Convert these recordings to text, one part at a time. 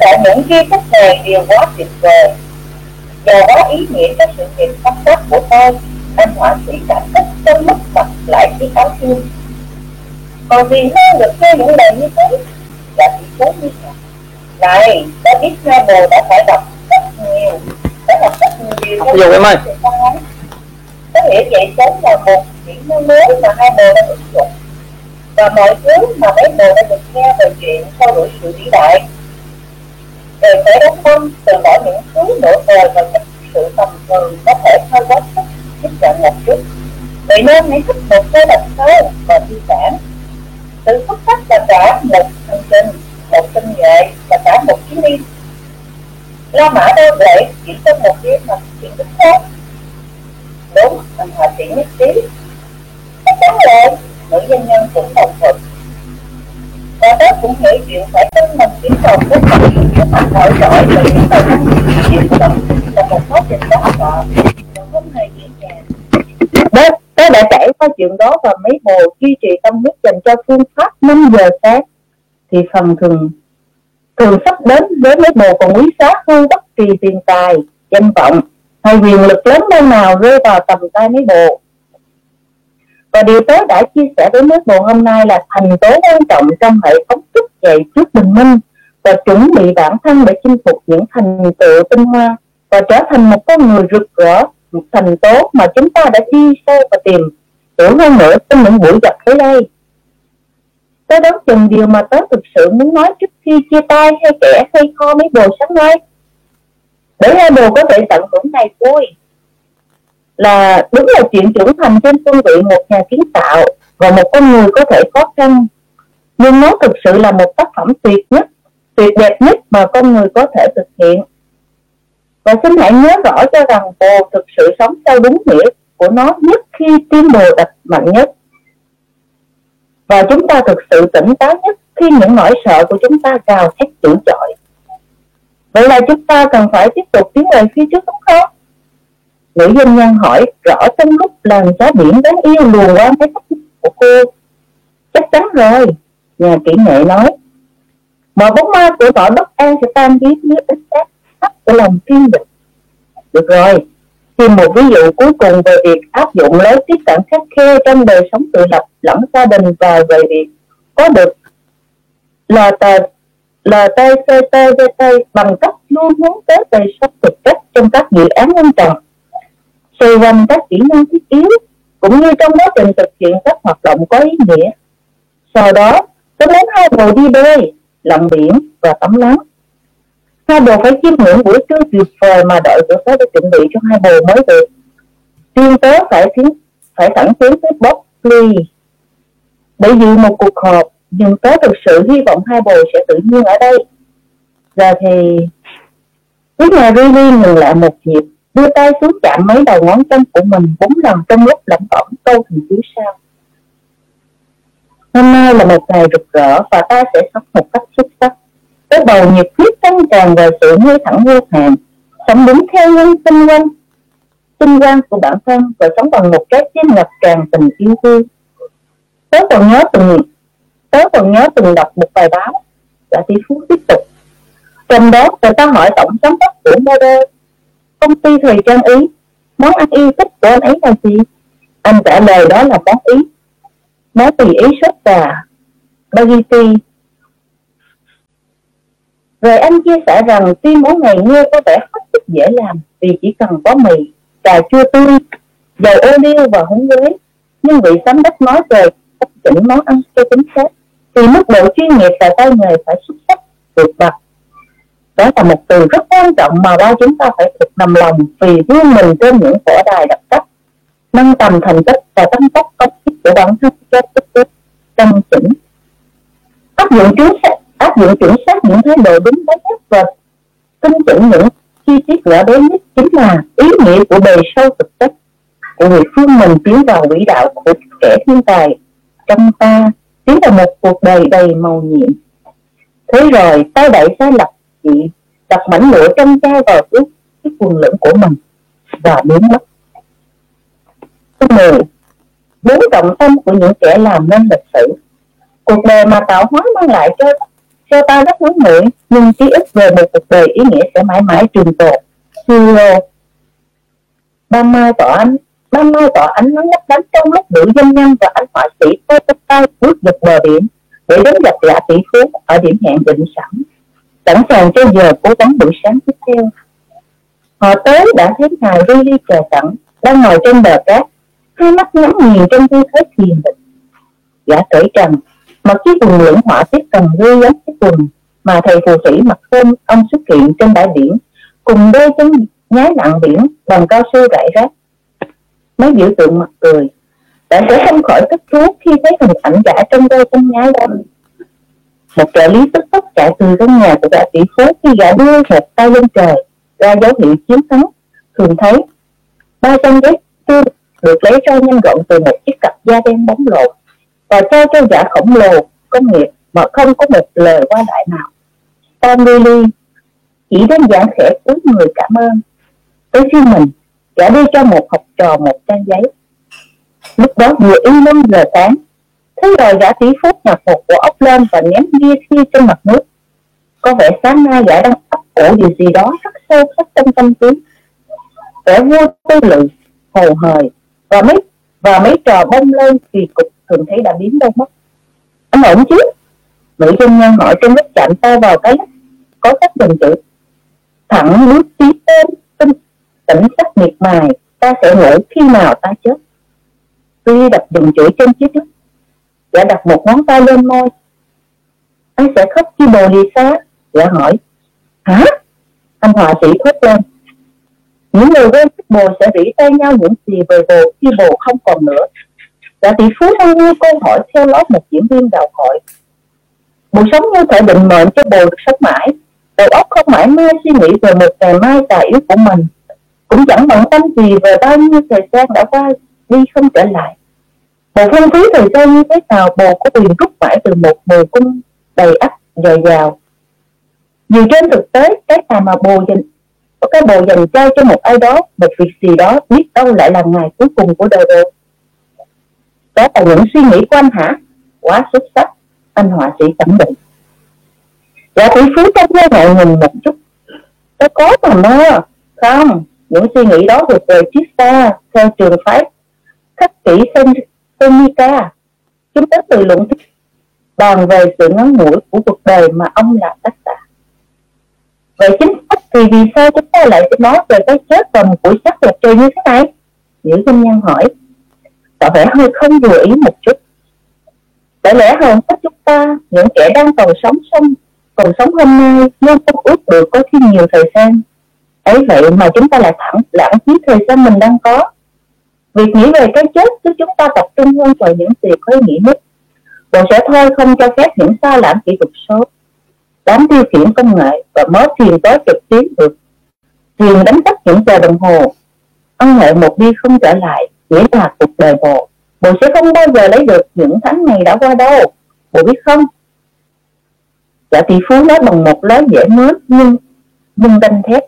cả những tri thức này đều quá tuyệt vời. Và quá ý nghĩa cho sự nghiệp công tác của tôi anh họa sĩ cảm kích đến mức mặt lại chiếc áo thương còn vì hơn được nghe những lời như thế là bị cố như thế này ta biết hai bồ đã phải đọc rất nhiều đã đọc rất nhiều Ví dụ em ơi. có nghĩa vậy sống là một kỹ năng mới mà hai bồ đã ứng dụng. Và mọi thứ mà mấy bồ đã được nghe về chuyện theo đuổi sự vĩ đại rồi phải đóng tâm từ bỏ những thứ nổi bề và những sự tầm thường có thể hơi quá sức tiếp cận một chút. Vậy nên hãy thích một cái đặc thơ và di sản. Sự xuất sắc là cả một hành trình, một tinh nghệ và cả một chuyến đi. La Mã đô lệ chỉ trong một đêm mà chuyện rất tốt đúng, anh hòa chuyện nhất trí. Chắc chắn rồi nữ doanh nhân cũng đồng thuận và đó cũng hiểu chuyện phải tin mình kiếm đồng với sự kế hoạch nổi trội từ những tài năng chiến tâm là một quá trình đó họ. Và không hề dễ dàng đó tớ đã trải qua chuyện đó và mấy bồ duy trì tâm huyết dành cho phương pháp 5 giờ sáng. Thì phần thường thường sắp đến với mấy bồ còn quý giá hơn bất kỳ tiền tài, danh vọng, hay quyền lực lớn bao nào rơi vào tầm tay mấy bồ và điều tớ đã chia sẻ với nước bồ hôm nay là thành tố quan trọng trong hệ thống thức dậy trước bình minh và chuẩn bị bản thân để chinh phục những thành tựu tinh hoa và trở thành một con người rực rỡ, một thành tố mà chúng ta đã đi sâu và tìm hiểu hơn nữa trong những buổi gặp tới đây. Tớ đoán chừng điều mà tớ thực sự muốn nói trước khi chia tay hay kẻ hay kho mấy bồ sáng nay. Để hai bồ có thể tận hưởng ngày vui là đúng là chuyện trưởng thành trên cương vị một nhà kiến tạo và một con người có thể khó khăn. Nhưng nó thực sự là một tác phẩm tuyệt nhất, tuyệt đẹp nhất mà con người có thể thực hiện. Và xin hãy nhớ rõ cho rằng bồ thực sự sống theo đúng nghĩa của nó nhất khi tim bồ đập mạnh nhất. Và chúng ta thực sự tỉnh táo nhất khi những nỗi sợ của chúng ta gào thét dữ dội. Vậy là chúng ta cần phải tiếp tục tiến về phía trước đúng không? Nữ doanh nhân hỏi rõ trong lúc làm gió biển đáng yêu luồn qua mái tóc của cô. Chắc chắn rồi nhà kỹ nghệ nói. Mọi bóng ma của nỗi bất an sẽ tan biến dưới ánh sáng sắc của lòng kiên định. Được rồi tìm một ví dụ cuối cùng về việc áp dụng lối tiếp cận khắc khe trong đời sống tự lập lẫn gia đình và về việc có được LT, LTCTVT bằng cách luôn hướng tới đời sống thực chất trong các dự án quan trọng xoay quanh các kỹ năng thiết yếu, cũng như trong quá trình thực hiện các hoạt động có ý nghĩa. Sau đó tôi muốn hai bồ đi bơi, lặn biển và tắm nắng. Hai bồ phải chiêm ngưỡng buổi trưa tuyệt vời mà đội của tớ đã chuẩn bị cho hai bồ mới được. Riêng tớ phải tiến, phải thẳng tiến tới Bob Lee. Để dự một cuộc họp nhưng tớ thực sự hy vọng hai bồ sẽ tự nhiên ở đây. Giờ thì, Lúc này Ruby ngừng lại một nhịp đưa tay xuống chạm mấy đầu ngón chân của mình bốn lần trong lúc lẩm bẩm câu thần chú sao hôm nay là một ngày rực rỡ và ta sẽ sống một cách xuất sắc. Cái bầu nhiệt huyết tăng tràn về sự ngay thẳng vô hạn, sống đúng theo nhân tinh quan tinh quang của bản thân và sống bằng một trái tim ngập tràn tình yêu thương. Tớ còn nhớ từng, tớ còn nhớ từng đọc một bài báo và tỷ phú tiếp tục. Trong đó người ta hỏi tổng giám đốc của Model công ty thời trang ý. Món ăn yêu thích của anh ấy là gì? Anh trả lời đó là món ý. Món tùy ý sốt và spaghetti. Rồi anh chia sẻ rằng tuy món này nghe có vẻ hết sức dễ làm vì chỉ cần có mì, cà chua tươi, dầu ô liu và húng quế. Nhưng vị giám đốc nói về cách chỉnh món ăn cho chính xác thì mức độ chuyên nghiệp và tay nghề phải xuất sắc, tuyệt bậc. Đó là một từ rất quan trọng mà ba chúng ta phải thực nằm lòng vì riêng mình trên những võ đài đặc cấp, nâng tầm thành tích và tăng tốc công sức của bản thân cho tích cực, căn chỉnh. Áp dụng chính sách áp dụng chuẩn xác những thái độ đúng đắn nhất và tinh chỉnh những chi tiết rõ bé nhất chính là ý nghĩa của bề sâu thực chất của việc phương mình tiến vào quỹ đạo của kẻ thiên tài trong ta tiến vào một cuộc đời đầy màu nhiệm thế rồi tay đẩy sai lập chị đặt mảnh lụa trong chai vào cái, cái quần lửng của mình và biến mất. Thứ mười bốn trọng tâm của những kẻ làm nên lịch sử. Cuộc đời mà tạo hóa mang lại cho cho ta rất ngắn ngủi, nhưng ký ức về một cuộc đời ý nghĩa sẽ mãi mãi trường tồn. Hero Ban mai tỏ ánh ban mai tỏ ánh nắng lấp lánh trong lúc nữ doanh nhân và anh họa sĩ tay tay bước dọc bờ biển để đến gặp gã tỷ phú ở điểm hẹn định sẵn sẵn sàng cho giờ cố gắng buổi sáng tiếp theo. Họ tới đã thấy ngài ly ly chờ sẵn, đang ngồi trên bờ cát. Hai mắt nhắm nghiền trong tư thế thiền định. Gã cởi trần mặc chiếc quần lưỡng họa tiếp cầm rơi giống chiếc quần mà thầy phù thủy mặc hôm ông xuất hiện trên bãi biển, cùng đôi chân nhái nặng biển bằng cao su rải rác. Mấy biểu tượng mặt cười bạn sẽ không khỏi thích thú khi thấy hình ảnh gã trong đôi chân nhái đó một trợ lý tức tốc chạy từ trong nhà của gã tỷ phú khi gã đưa một tay lên trời, ra dấu hiệu chiến thắng thường thấy, ba trăm giấy tư được lấy ra nhanh gọn từ một chiếc cặp da đen bóng lộn và trao cho gã khổng lồ công nghiệp mà không có một lời qua lại nào. Tom Lily chỉ đơn giản khẽ cúi người cảm ơn. Tới khi mình, gã đưa cho một học trò một trang giấy. Lúc đó vừa y năm giờ sáng thế rồi gã tỷ phút nhặt một bộ ốc lên và ném bia kia trên mặt nước. Có vẻ sáng nay gã đang ấp ủ điều gì đó rất sâu sắc trong tâm trí. Kẻ vua tư lự, hồ hời, và mấy và mấy trò bông lên kỳ cục thường thấy đã biến đâu mất. Anh ổn chứ? Nữ doanh nhân hỏi trong lúc chạm tay vào cái có các bình chữ. Thẳng nước tí tên tinh, tỉnh sắc miệt mài, ta sẽ ngủ khi nào ta chết. Tuy đập dừng chữ trên chiếc đất gã đặt một ngón tay lên môi. Anh sẽ khóc khi bồ đi xa gã hỏi, hả? Anh họa sĩ thốt lên. Những người quen thích bồ sẽ rỉ tay nhau những gì về bồ khi bồ không còn nữa. Gã tỷ phú đang nghe câu hỏi theo lót một diễn viên đào hội bồ sống như thể định mệnh cho bồ được sống mãi. Đầu óc không mãi mê suy nghĩ về một ngày mai tài yếu của mình. Cũng chẳng bận tâm gì về bao nhiêu thời gian đã qua, đi không trở lại bồ không khí thời gian như thế nào, bồ có quyền rút mãi từ một bồ cung đầy ắp dồi dào. Dù trên thực tế, cái tàu mà bồ dành có cái bồ dành trao cho một ai đó, một việc gì đó, biết đâu lại là ngày cuối cùng của đời bồ đó là những suy nghĩ của anh hả? Quá xuất sắc, anh họa sĩ khẳng định. Dạ tỷ phú trong giới ngại nhìn một chút. Tôi có mà mơ. Không, những suy nghĩ đó thuộc về triết gia theo trường phái. Khắc kỷ Seneca chúng ta từ luận thuyết bàn về sự ngắn ngủi của cuộc đời mà ông là tác giả. Vậy chính xác thì vì sao chúng ta lại nói về cái chết và một buổi sắc đẹp trời như thế này? Nữ doanh nhân hỏi. Có vẻ hơi không vừa ý một chút. Bởi lẽ hầu hết chúng ta, những kẻ đang còn sống sống còn sống hôm nay nhưng không ước được có thêm nhiều thời gian. Ấy vậy mà chúng ta lại thẳng lãng phí thời gian mình đang có việc nghĩ về cái chết giúp chúng ta tập trung hơn vào những việc có ý nghĩa nhất. Bộ sẽ thôi không cho phép những sai lãm kỹ thuật số. Đám tiêu khiển công nghệ và mớ thiền tới trực tiến được. Thiền đánh cắp những giờ đồng hồ. Ân huệ một đi không trở lại, nghĩa là cuộc đời bộ. Bộ sẽ không bao giờ lấy được những tháng ngày đã qua đâu. Bộ biết không? Dạ tỷ phú nói bằng một lối dễ mến nhưng nhưng đanh thép.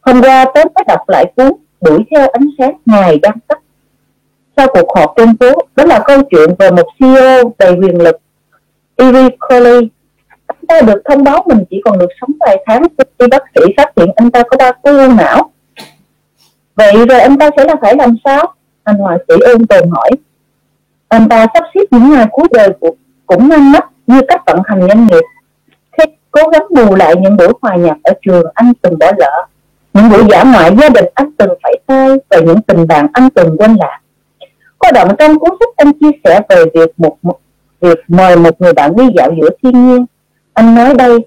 Hôm qua tớ mới đọc lại cuốn Đuổi theo ánh sáng ngày đang tắt Sau cuộc họp trên phố, Đó là câu chuyện về một CEO đầy quyền lực Eric Coley Anh ta được thông báo mình chỉ còn được sống vài tháng Khi bác sĩ phát hiện anh ta có ba khối u não. Vậy rồi anh ta sẽ là phải làm sao? Anh họa sĩ ôn tồn hỏi. Anh ta sắp xếp những ngày cuối đời của, cũng ngăn mắt như cách vận hành doanh nghiệp. Thế cố gắng bù lại những buổi hòa nhạc ở trường anh từng bỏ lỡ những buổi giả ngoại gia đình anh từng phải tay và những tình bạn anh từng quên lạc có đoạn trong cuốn sách anh chia sẻ về việc một, việc mời một người bạn đi dạo giữa thiên nhiên. Anh nói đây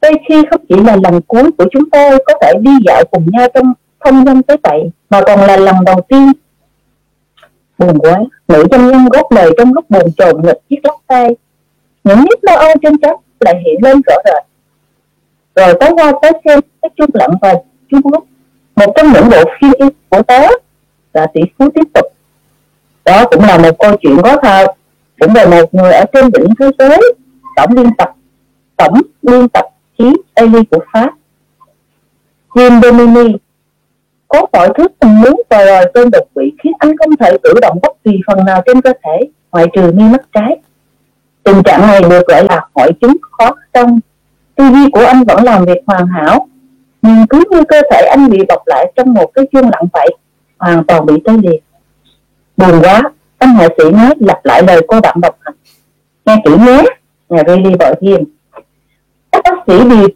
đôi khi không chỉ là lần cuối của chúng tôi có thể đi dạo cùng nhau trong không gian tới vậy mà còn là lần đầu tiên. Buồn quá nữ doanh nhân góp lời trong lúc buồn chồn nghịch chiếc lắc tay. Những nếp lo âu trên trán lại hiện lên rõ rệt rồi tới qua, tới xem cái trung lận và Trung Quốc một trong những bộ phim của tớ là tỷ phú tiếp tục. Đó cũng là một câu chuyện có thật cũng về một người ở trên đỉnh thế giới, tổng liên tập, tổng liên tập chí Ali của Pháp. Jim Domini có mọi thứ tình muốn và rồi cơn đột quỵ khiến anh không thể cử động bất kỳ phần nào trên cơ thể, ngoại trừ mi mắt trái. Tình trạng này được gọi là hội chứng khó trong tư duy của anh vẫn làm việc hoàn hảo, nhưng cứ như cơ thể anh bị bọc lại trong một cái chuông lặng vậy, hoàn toàn bị tê liệt. Buồn quá, anh hạ sĩ nói lặp lại lời cô bạn độc hành nghe kỹ nhé, nhà Riley vợ hiền các bác sĩ đi,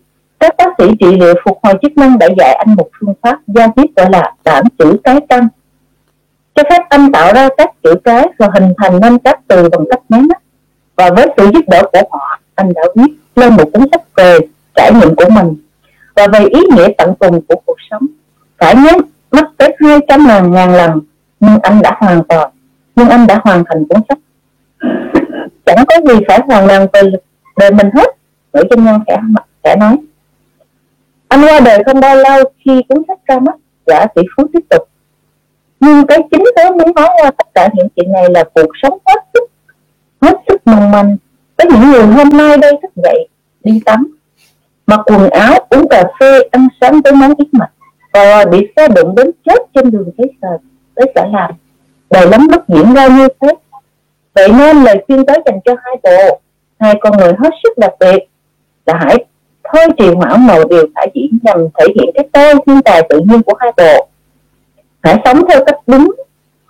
các bác sĩ trị liệu phục hồi chức năng đã dạy anh một phương pháp giao tiếp gọi là bản chữ cái căn cho phép anh tạo ra các chữ cái và hình thành nên các từ bằng cách nháy mắt. Và với sự giúp đỡ của họ, anh đã viết lên một cuốn sách về trải nghiệm của mình. Và về ý nghĩa tận cùng của cuộc sống. Phải nhớ mất tới hai trăm ngàn ngàn lần, nhưng anh đã hoàn toàn, nhưng anh đã hoàn thành cuốn sách. Chẳng có gì phải hoàn toàn về đời mình hết nữ doanh nhân sẽ sẽ nói. Anh qua đời không bao lâu khi cuốn sách ra mắt, giả tỷ phú tiếp tục. Nhưng cái chính tớ muốn nói qua tất cả những chuyện này là cuộc sống hết sức hết sức mong manh có những người hôm nay đây thức dậy, đi tắm, mặc quần áo, uống cà phê, ăn sáng với món ít mạch, và bị xe đụng đến chết trên đường thế sờ tới xã làm đời lắm bất diễn ra như thế. Vậy nên lời khuyên tới dành cho hai bộ, hai con người hết sức đặc biệt, là hãy thôi trì hoãn màu điều phải diễn nhằm thể hiện cái tôi, thiên tài tự nhiên của hai bộ. Hãy sống theo cách đúng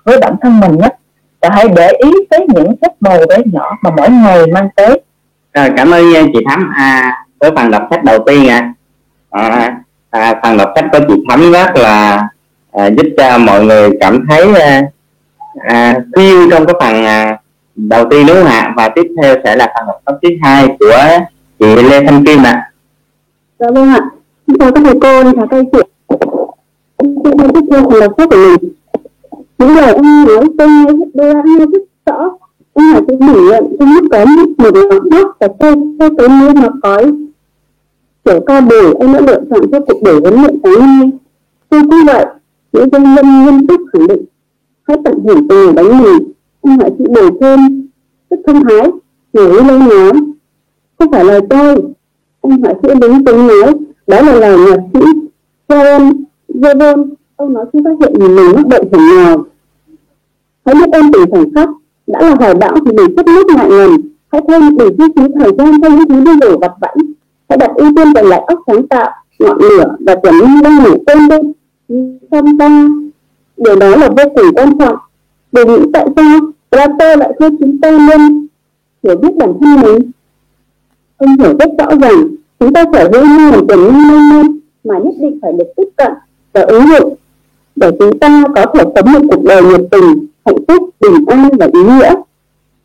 với bản thân mình nhất và hãy để ý tới những phép màu bé nhỏ mà mỗi ngày mang tới. Rồi cảm ơn chị thắm. À, với phần đọc sách đầu tiên à. À, à, phần đọc sách của chị thắm rất là à, giúp cho mọi người cảm thấy à, à, feel trong cái phần à, đầu tiên đúng không ạ? Và tiếp theo sẽ là phần đọc sách thứ hai của chị Lê Thanh Kim ạ. À. dạ vâng ạ. Chào các thầy cô chào các chị. Tôi đang tiếp theo phần đọc sách của mình những lời anh nói tôi nghe tôi đã nghe rất rõ anh là tôi biểu nhận tôi mất có một lòng mắt và tôi tôi tới nơi mà có kiểu ca bồi anh đã lựa chọn cho cuộc buổi huấn luyện sáng nay. Tôi cũng vậy, những doanh nhân nghiêm túc khẳng định, hãy tận hưởng từ bánh mì anh hãy chịu bồi thêm. Rất thông thái người lâu nói không phải lời tôi anh hãy sĩ đứng tiếng nói đó là lời nhạc sĩ Joan Jevon câu nói khi phát hiện mình mình mắc bệnh hiểm nghèo. Hãy biết ơn tình khoảnh khắc đã là hoài bão thì đừng chấp nước ngại ngần hãy thay để chi phí thời gian cho những thứ đi đổ vặt vãnh. Hãy đặt ưu tiên vào lại óc sáng tạo, ngọn lửa và tiềm năng đang ngủ quên đi trong ta điều đó là vô cùng quan trọng. Để nghĩ tại sao Plato lại khuyên chúng ta nên hiểu biết bản thân mình. Ông hiểu rất rõ ràng chúng ta sở hữu nguồn tiềm năng mênh mông mà nhất định phải được tiếp cận và ứng dụng để chúng ta có thể sống một cuộc đời nhiệt tình hạnh phúc bình an và ý nghĩa.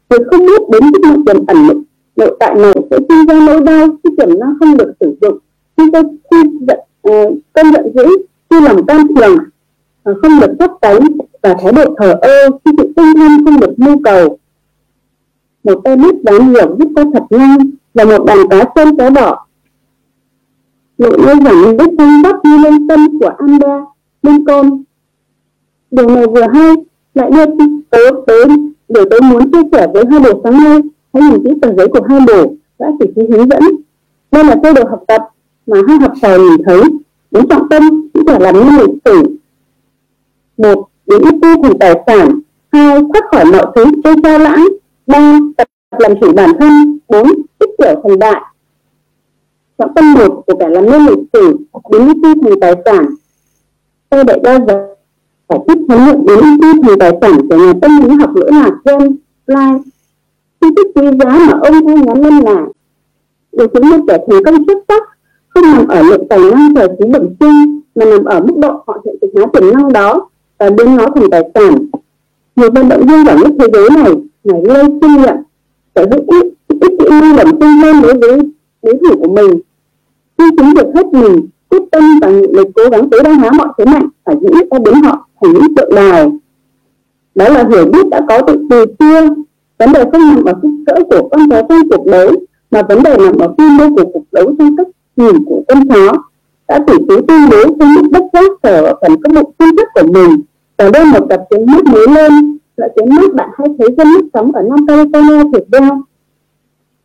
Việc không biết đến chức năng tiềm ẩn nội tại này sẽ sinh ra nỗi đau khi tiềm năng không được sử dụng khi ta khi giận uh, cơn giận dữ khi lòng can thường uh, không được chấp cánh và thái độ thờ ơ khi sự tinh thần không được nhu cầu. Một tay biết đoán hiểu giúp ta thật nhanh và một đàn cá sơn cá đỏ nội như giảm biết thanh bắc như lên tâm của Anda Lincoln điều này vừa hay, lại đưa tớ tới để tớ muốn chia sẻ với hai đồ sáng nay. Hãy nhìn kỹ tờ giấy của hai đồ, đã chỉ ký hướng dẫn. Đây là sơ đồ học tập mà hai học trò nhìn thấy. Đến trọng tâm cũng phải làm nên lịch sử. Một biến ưu tư thành tài sản. Hai, thoát khỏi mọi thứ chơi trao lãng. Ba, tập làm chủ bản thân. Bốn tích tiểu thành đại. Trọng tâm một của cả làm nên lịch sử, đến ưu tư thành tài sản tôi đã bao giờ giải thích huấn luyện đến ưu tư thành tài sản của nhà tâm lý học lỗi lạc John Fly chi tiết quý giá mà ông thay nhóm lên là để chứng minh kẻ thành công xuất sắc không nằm ở lượng tài năng thời trí bẩm sinh, mà nằm ở mức độ họ hiện thực hóa tiềm năng đó và biến nó thành tài sản. Nhiều vận động viên giỏi nhất thế giới này, ngày lây kinh nghiệm, sở hữu ít ít kỹ năng bẩm sinh hơn đối với đối thủ của mình. Khi chúng được hết mình quyết tâm và nghị lực cố gắng tối đa hóa mọi thế mạnh phải giữ ta biến họ thành những tượng đài. Đó là hiểu biết đã có từ từ xưa. Vấn đề không nằm ở kích cỡ của con chó trong cuộc đấu, mà vấn đề nằm ở quy mô của cuộc đấu trong cách nhìn của con chó. Đã tỉ tú tuyên bố trong mức bất giác sở ở phần các mục tiêu thức của mình. Và đây một tập tiếng nước mới lên, là tiếng nước bạn hay thấy dân nước sống ở Nam California thiệt ra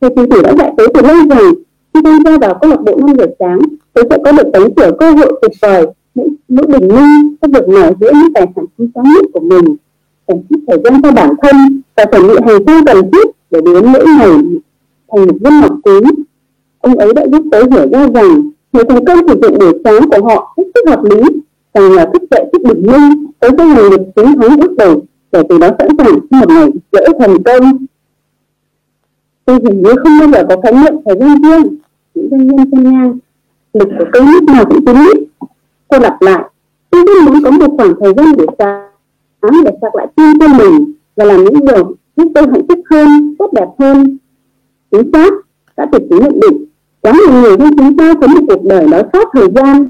thì kỳ thủy đã dạy tới từ lâu rồi, khi tham gia vào câu lạc bộ năm giờ sáng tôi sẽ có được tống cửa cơ hội tuyệt vời những mũi bình minh sẽ được mở giữa những tài sản quý giá nhất của mình dành chút thời gian cho bản thân và chuẩn bị hành trang cần thiết để biến mỗi ngày thành một viên ngọc quý. Ông ấy đã giúp tôi hiểu ra rằng người thành công sử dụng buổi sáng của họ hết sức hợp lý, rằng là thức dậy thức bình minh tới cho người được chiến thắng bước đầu để từ đó sẵn sàng một ngày dễ thành công tôi hình như không bao giờ có khái niệm thời gian riêng, những doanh nhân trong ngang lực của tôi lúc nào cũng tính ít cô lặp lại, tôi rất muốn có một khoảng thời gian để sáng để sạc lại tim cho mình và làm những điều giúp tôi hạnh phúc hơn, tốt đẹp hơn. Chính xác, đã thực chứng nhận định, quá nhiều người trong chúng ta có một cuộc đời nói sát thời gian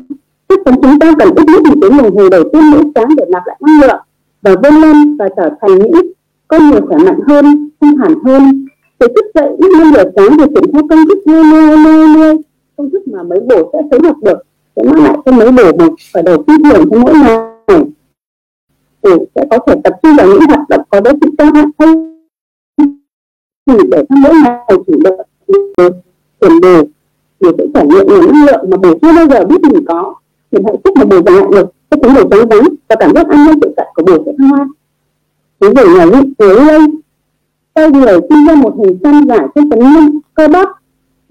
chắc chắn chúng ta cần ít nhất một tiếng đồng hồ đầu tiên mỗi sáng để nạp lại năng lượng và vươn lên và trở thành những con người khỏe mạnh hơn hung hẳn hơn. Để thức dậy lúc năm giờ sáng để triển khai công thức nuôi nuôi nuôi nuôi công thức mà mấy bổ sẽ sớm học được, sẽ mang lại cho mấy bổ một khởi đầu tư tưởng cho mỗi ngày để ừ, sẽ có thể tập trung vào những hoạt động có giá trị cao hơn. Thì để cho mỗi ngày chủ động chuyển đề để sẽ trải nghiệm những năng lượng mà bổ chưa bao giờ biết mình có. Thì hạnh phúc mà bổ lại được, cái tính đồ trắng vắng và cảm giác an ninh tự tại của bổ sẽ thăng hoa. Ví dụ nhà vị dưới đây tôi người sinh ra một hình xăm giả trên tấm lưng, cơ bắp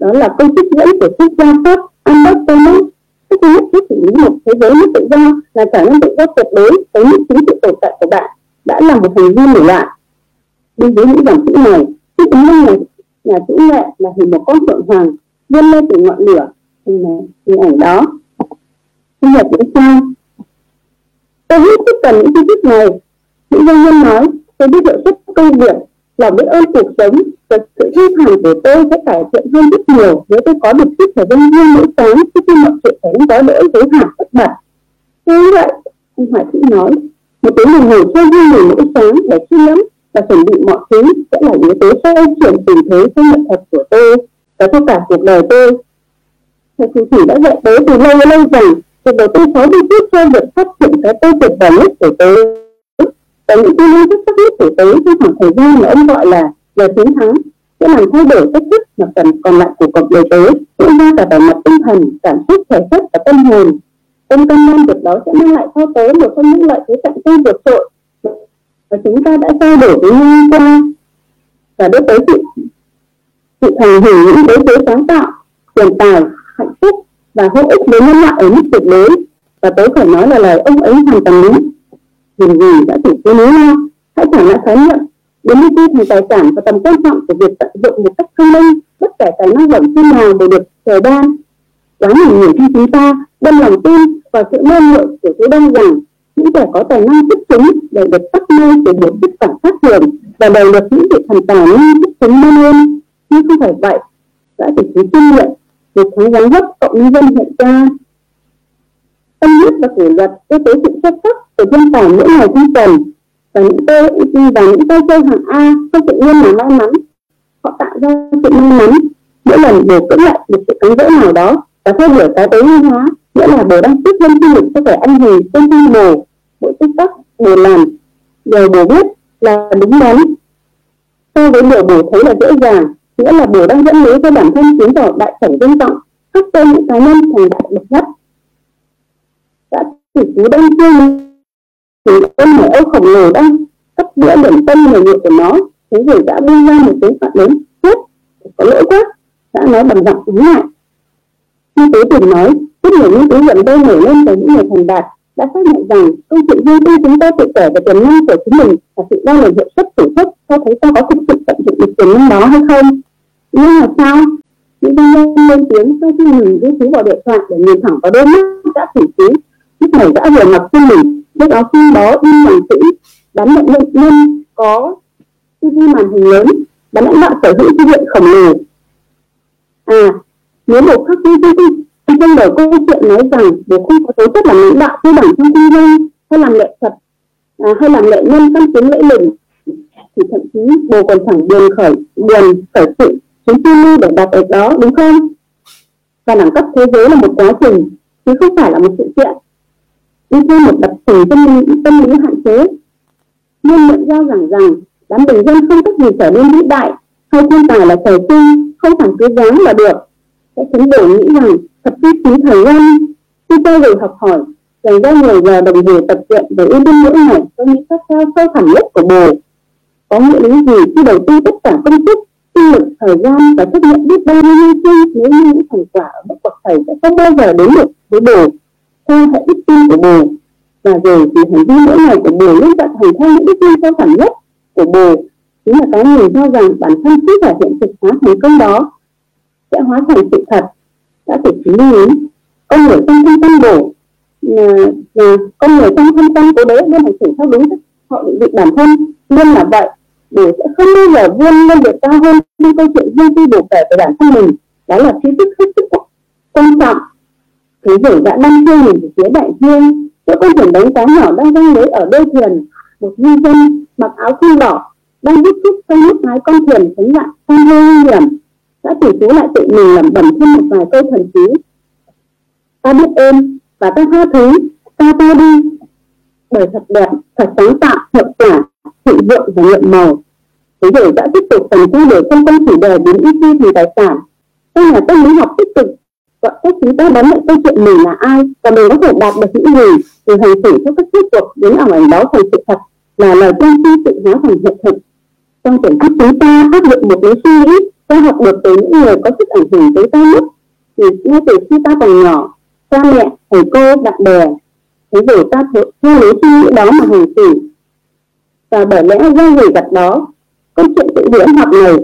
đó là công thức dẫn của quốc gia pháp Albert Thomas tức thứ nhất xử lý một thế giới mất tự do là trở nên tự do tuyệt đối tới những chính sự tồn tại của bạn đã là một hành vi nổi loạn. Đi dưới những dòng chữ này chiếc tính năng này nhà chữ nghệ là hình một con phượng hoàng vươn lên từ ngọn lửa. Hình, hình ảnh đó. Bây giờ chúng ta tôi hết tiếp cần những chi tiết này. Những doanh nhân nói tôi biết hiệu suất công việc lòng biết ơn cuộc sống và sự hy thẳng của tôi sẽ cải thiện hơn rất nhiều nếu tôi có được sức thời gian riêng mỗi sáng trước khi mọi chuyện phải có lỗi giới hạn tất bật. Như vậy ông hoài sĩ nói, một tiếng đồng hồ cho riêng mình mỗi sáng để suy ngẫm và chuẩn bị mọi thứ sẽ là yếu tố xoay chuyển tình thế trong nghệ thuật của tôi và cho cả cuộc đời tôi. Thầy phù thủy đã dạy tôi từ lâu lâu rằng việc đầu tôi khó đi quyết cho việc phát triển cái tôi tuyệt vời nhất của tôi và những tư duy rất sắc nhất của tôi trong khoảng thời gian mà ông gọi là giờ chiến thắng sẽ làm thay đổi cách thức mà phần còn lại của cuộc đời tới diễn ra cả về mặt tinh thần, cảm xúc, thể chất và tâm hồn. Ông tâm nam việc đó sẽ mang lại cho tới một trong những lợi thế cạnh tranh vượt trội và chúng ta đã trao đổi với nhau qua. Và đưa tới sự sự thành hưởng những đối tố sáng tạo, tiền tài, hạnh phúc và hữu ích với nhân loại ở mức tuyệt đối. Và tôi phải nói là lời ông ấy hoàn toàn đúng tiền gì đã chỉ cứ lý lao hãy trả lại khái niệm. Biến đi thành tài sản và tầm quan trọng của việc tận dụng một cách thông minh, bất kể tài năng bẩm sinh nào đều được trời ban quá nhiều người trong chúng ta đem lòng tin và sự mong đợi của số đông rằng những kẻ có tài năng xuất chúng đều được tắt mây từ một kết quả khác thường và đều được những vị thần tài năng xuất chúng mong ơn nhưng không phải vậy, đã chỉ cứ kinh nghiệm việc thắng giáng dấp cộng nhân dân hiện ra tâm huyết và kỷ luật cho tế sự xuất sắc để dân tài mỗi ngày trong tuần, và những tôi và những tay chơi hàng A không tự nhiên là may mắn. Họ tạo ra sự may mắn. Mỗi lần bổ cưỡng lại được sự cắn rỡ nào đó, và theo đuổi cái tối ưu hóa, nghĩa là bồ đang tiếp lên du lịch cho kẻ anh hùng trên trang bồ. Mỗi tích tắc, bồ làm. Điều bồ biết là đúng đắn. So với điều bồ thấy là dễ dàng, nghĩa là bồ đang dẫn lối cho bản thân tiến vào đại cảnh danh vọng khắc tên những cá nhân thành đại bậc nhất đã chỉ chú đang phương thì con hải âu khổng lồ đang cắt bữa điểm tâm người nhiệt của nó. Thế rồi đã buông ra một tiếng phản lớn chết có lỗi quá. Đã nói bằng giọng cứng lại. Như tế từng nói, rất nhiều nghiên cứu gần đây nổi lên từ những người thành đạt đã xác nhận rằng câu chuyện riêng tư chúng ta tự kể về tiềm năng của chính mình và sự đo lường hiệu suất thử thách cho thấy ta có thực sự tận dụng được tiềm năng đó hay không. Nhưng mà sao? Những doanh nhân lên tiếng, sau khi mình ghi chú vào điện thoại để nhìn thẳng vào đôi mắt đã thử trí lúc này đã vừa ngập trên mình lúc đó khi đó đi hoàng sĩ đám nhận nhân nhân có TV màn hình lớn đám lãnh đạo sở hữu thư viện khổng lồ. À nếu một khắc ghi trong trong đầu câu chuyện nói rằng bố không có tố chất làm lãnh đạo tư bản trong kinh doanh hay làm nghệ thuật à, hay làm nghệ nhân trong tiếng lễ lừng. Thì thậm chí bố còn chẳng buồn khởi buồn khởi sự chúng tư lưu để đạt được đó đúng không? Và đẳng cấp thế giới là một quá trình chứ không phải là một sự kiện nhưng theo một đặc thù tâm lý tâm lý hạn chế. Nhưng nhận ra rằng rằng đám bình dân không cách gì trở nên vĩ đại hay thiên tài là trời sinh không phải cứ dáng là được. Sẽ khiến bổ nghĩ rằng thật chi phí thời gian khi tôi được học hỏi, dành ra nhiều giờ đồng hồ tập luyện để ưu tiên mỗi ngày tôi nghĩ các cao sâu thẳm nhất của bồ. Có nghĩa lý gì khi đầu tư tất cả công sức, tinh lực, thời gian và trách nhiệm biết bao nhiêu chi, nếu như những thành quả ở mức bậc thầy sẽ không bao giờ đến được với bồ? Theo hệ đức tin của bồ. Và rồi thì hành vi mỗi ngày của bồ luôn vận hành theo những đức tin sâu thẳm nhất của bồ. Chính là cái người cho rằng bản thân sức thể hiện thực hóa thành công đó sẽ hóa thành sự thật đã thể chứng minh con người trong thân tâm bồ. Là, con người trong thân tâm của đấy luôn hành xử theo đúng họ định vị bản thân. Luôn là vậy để sẽ không bao giờ vươn lên được cao hơn trong câu chuyện riêng tư bổ kể về bản thân mình. Đó là trí thức hết sức quan trọng thứ giới đã đâm chưa nhìn về phía đại dương chỗ con thuyền đánh cá nhỏ đang răng lưới ở đôi thuyền, một ngư dân mặc áo khăn đỏ, đang giúp thuốc trong lúc lái con thuyền tránh nạn sang hơi nguy hiểm. Đã chỉ chú lại tự mình lẩm bẩm thêm một vài câu thần chú. Ta biết ơn và ta tha thứ ta ta đi. Đời thật đẹp, thật sáng tạo hiệu quả, thịnh vượng và nhuận màu. Thế rồi đã tiếp tục phần trao để không công chủ đề biến ít chi thành tài sản. Đây là tâm lý học tích cực gọi các chúng ta đón nhận câu chuyện mình là ai và mình có thể đạt được những gì từ hành xử theo các tiếp cuộc đến ảo ảnh đó thành sự thật là lời tiên tri tự hóa thành hiện thực. Trong tiềm thức chúng ta áp dụng một lối suy nghĩ, ta học được từ những người có sức ảnh hưởng tới ta nhất. Thì ngay từ khi ta còn nhỏ, cha mẹ, thầy cô, bạn bè, thế rồi ta theo lối suy nghĩ đó mà hành xử. Và bởi lẽ do người gặp đó, câu chuyện tự diễn học này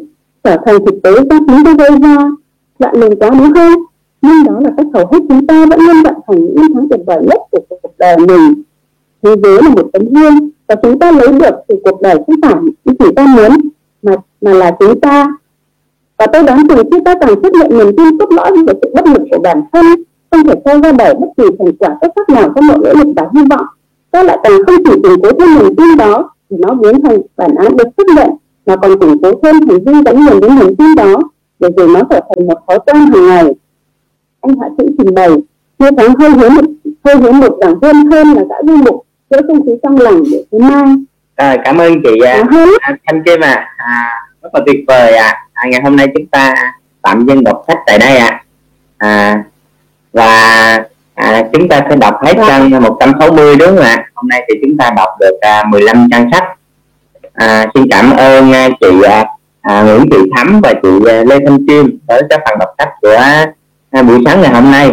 trở thành thực tế do chúng ta gây ra. Bạn mình quá đúng không nhưng đó là cách hầu hết chúng ta vẫn luôn vận hành những năm tháng tuyệt vời nhất của cuộc đời mình. Thế giới là một tấm gương và chúng ta lấy được từ cuộc đời không phải những gì ta muốn, mà mà là chúng ta. Và tôi đoán rằng khi ta càng xuất hiện niềm tin cốt lõi về sự bất lực của bản thân, không thể cho ra đời bất kỳ thành quả xuất sắc nào trong mọi nỗ lực và hy vọng, ta lại càng không chỉ củng cố thêm niềm tin đó thì nó biến thành bản án được chấp nhận, mà còn củng cố thêm hành vi gắn liền đến niềm tin đó để rồi nó trở thành một thói quen hàng ngày anh hạ sĩ trình bày như tháng hơi hiếm một hơi hiếm một giảng viên hơn là đã du mục giữa không khí trong lành để thứ mai à, cảm ơn chị à, à, Thanh Kim à. à rất là tuyệt vời à. à ngày hôm nay chúng ta tạm dừng đọc sách tại đây ạ à. à và à, chúng ta sẽ đọc hết trang 160 đúng không ạ hôm nay thì chúng ta đọc được à, 15 trang sách à, xin cảm ơn à, chị à, à, Nguyễn Thị Thắm và chị à, Lê Thanh Kim với các phần đọc sách của à, buổi sáng ngày hôm nay.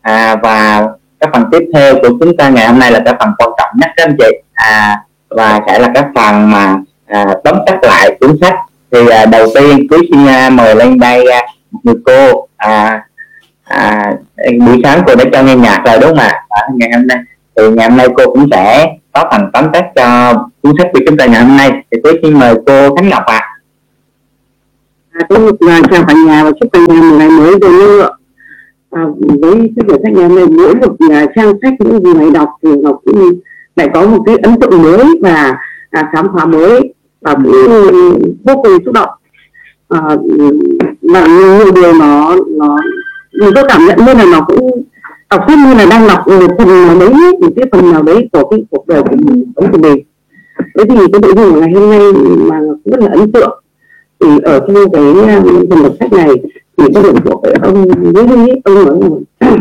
À, và các phần tiếp theo của chúng ta ngày hôm nay là cái phần quan trọng nhất các anh chị. À, và sẽ là cái phần mà à, tóm tắt lại cuốn sách. Thì à, đầu tiên quý xin à, mời lên đây à, một người cô à, à, buổi sáng cô đã cho nghe nhạc rồi đúng không ạ? À, ngày hôm nay thì ngày hôm nay cô cũng sẽ có phần tóm tắt cho cuốn sách của chúng ta ngày hôm nay. Thì tôi xin mời cô Khánh Ngọc ạ. À. tôi à, chào cả nhà và chúc cả nhà một ngày mới vui à, với cái quyển sách ngày hôm nay mỗi một nhà trang sách những gì ngày đọc thì ngọc cũng lại có một cái ấn tượng mới và à, khám phá mới và cũng vô cùng xúc động. À, và nhiều điều nó nó tôi cảm nhận như là nó cũng đọc sách như là đang đọc một phần nào đấy một cái phần nào đấy của cái cuộc đời của mình của mình. Thế thì cái nội dung của ngày hôm nay mà rất là ấn tượng. Thì ở trong cái um, phần đọc sách này thì có được của ông với ông nói là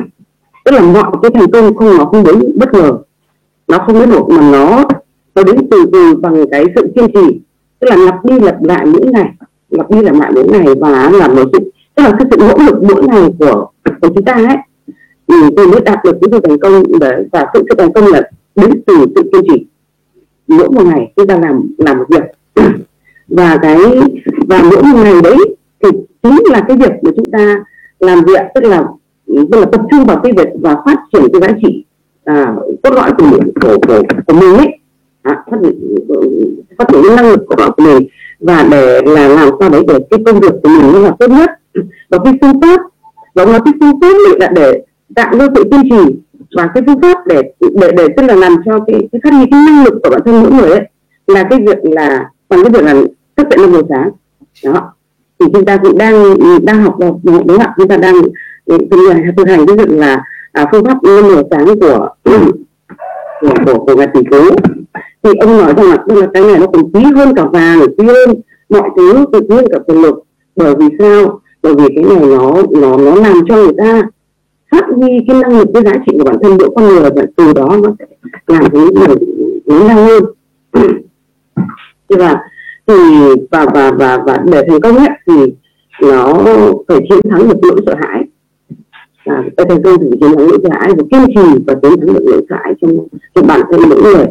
tức là mọi cái thành công không nó không đến bất ngờ. Nó không đến đột mà nó nó đến từ từ bằng cái sự kiên trì. Tức là lặp đi lặp lại mỗi ngày lặp đi lặp lại mỗi ngày và làm một sự tức là cái sự nỗ lực mỗi ngày của của chúng ta ấy. Thì tôi mới đạt được cái sự thành công để và sự, sự thành công là đến từ sự kiên trì. Mỗi một ngày chúng ta làm làm một việc. Và cái và mỗi một ngày đấy thì chính là cái việc mà chúng ta làm việc tức là tức là tập trung vào cái việc và phát triển cái giá trị à, cốt lõi của mình của, của, của mình ấy. À, phát, phát triển năng lực của, của mình và để là làm sao đấy để cái công việc của mình nó là tốt nhất. Và cái phương pháp và nó cái phương pháp là để tạo ra sự kiên trì và cái phương pháp để để để tức là làm cho cái, cái phát huy cái năng lực của bản thân mỗi người ấy là cái việc là bằng cái việc là thức dậy năm giờ sáng đó thì chúng ta cũng đang đang học được đúng không ạ? Chúng ta đang từng hành thực hành cái việc là à, phương pháp năm giờ sáng của của của, của ngài tỷ phú. Thì ông nói rằng là là cái này nó còn quý hơn cả vàng quý hơn mọi thứ quý hơn cả quyền lực. Bởi vì sao? Bởi vì cái này nó nó nó làm cho người ta phát huy cái năng lực cái giá trị của bản thân mỗi con người và từ đó nó sẽ làm cái người lớn lao hơn. Và thì và và và và để thành công ấy, thì nó phải chiến thắng được nỗi sợ hãi. Để thành công thì chiến thắng nỗi sợ hãi và kiên trì và chiến thắng được nỗi sợ hãi trong trong bản thân mỗi người.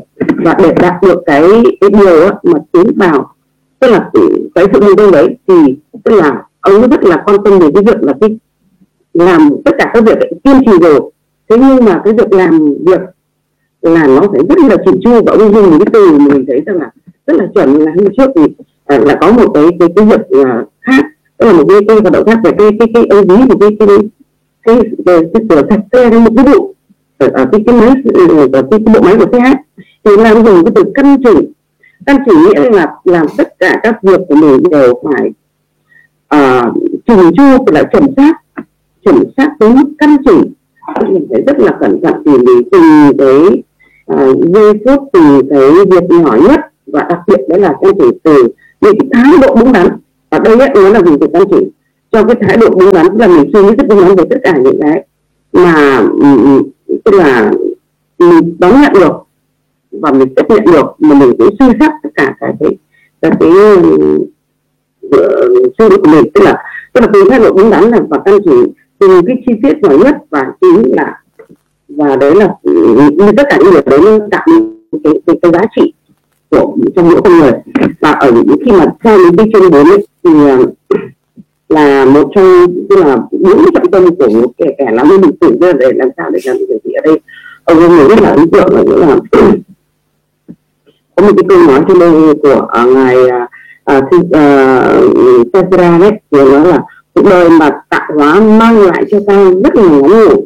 Và để đạt được cái cái điều ấy, mà tiến vào tức là cái sự thành công đấy thì tức là ông rất là quan tâm đến cái việc là cái làm tất cả các việc kiên trì rồi. Thế nhưng mà cái việc làm việc là nó phải rất là chỉn chu và ông dùng một cái từ mình thấy rằng là rất là chuẩn là hôm trước thì à, là có một cái cái cái việc là khác. Tức là một cái cái hoạt động khác về cái cái cái ông ví của cái cái cái cái cái cửa sạch xe hay một cái vụ ở, ở cái cái máy ở cái, cái bộ máy của xe thì làm dùng cái từ căn chỉnh. Căn chỉnh nghĩa là làm tất cả các việc của mình đều phải uh, chỉnh chu và là chuẩn xác chuẩn xác đến mức căn chỉnh. Mình phải rất là cẩn thận tỉ mỉ từng cái uh, giây phút từng cái việc nhỏ nhất và đặc biệt đấy là anh chị từ những cái thái độ đúng đắn. Và đây ấy, nó là gì từ anh chị? Cho cái thái độ đúng đắn là mình suy nghĩ rất đúng đắn về tất cả những cái mà ừ, ừ, tức là mình đón nhận được và mình chấp nhận được mà mình cũng suy xét tất cả cái cái cái, cái suy nghĩ của mình. Tức là tức là từ thái độ đúng đắn là và anh chị từ cái chi tiết nhỏ nhất và chính là và đấy là như tất cả những việc đấy nó tạo cái, cái, cái giá trị của trong mỗi con người. Và ở những khi mà theo những cái chuyên bốn ấy, thì ờ, là một trong tức là những trọng tâm của một kẻ kẻ làm sử thường để làm sao để làm được gì ở đây. Ông ông rất là ấn tượng là nghĩa là có một cái câu nói trên đây của uh, ngài ờ, uh, tesla đấy thì nói là cuộc đời mà tạo hóa mang lại cho ta rất là ngắn ngủi.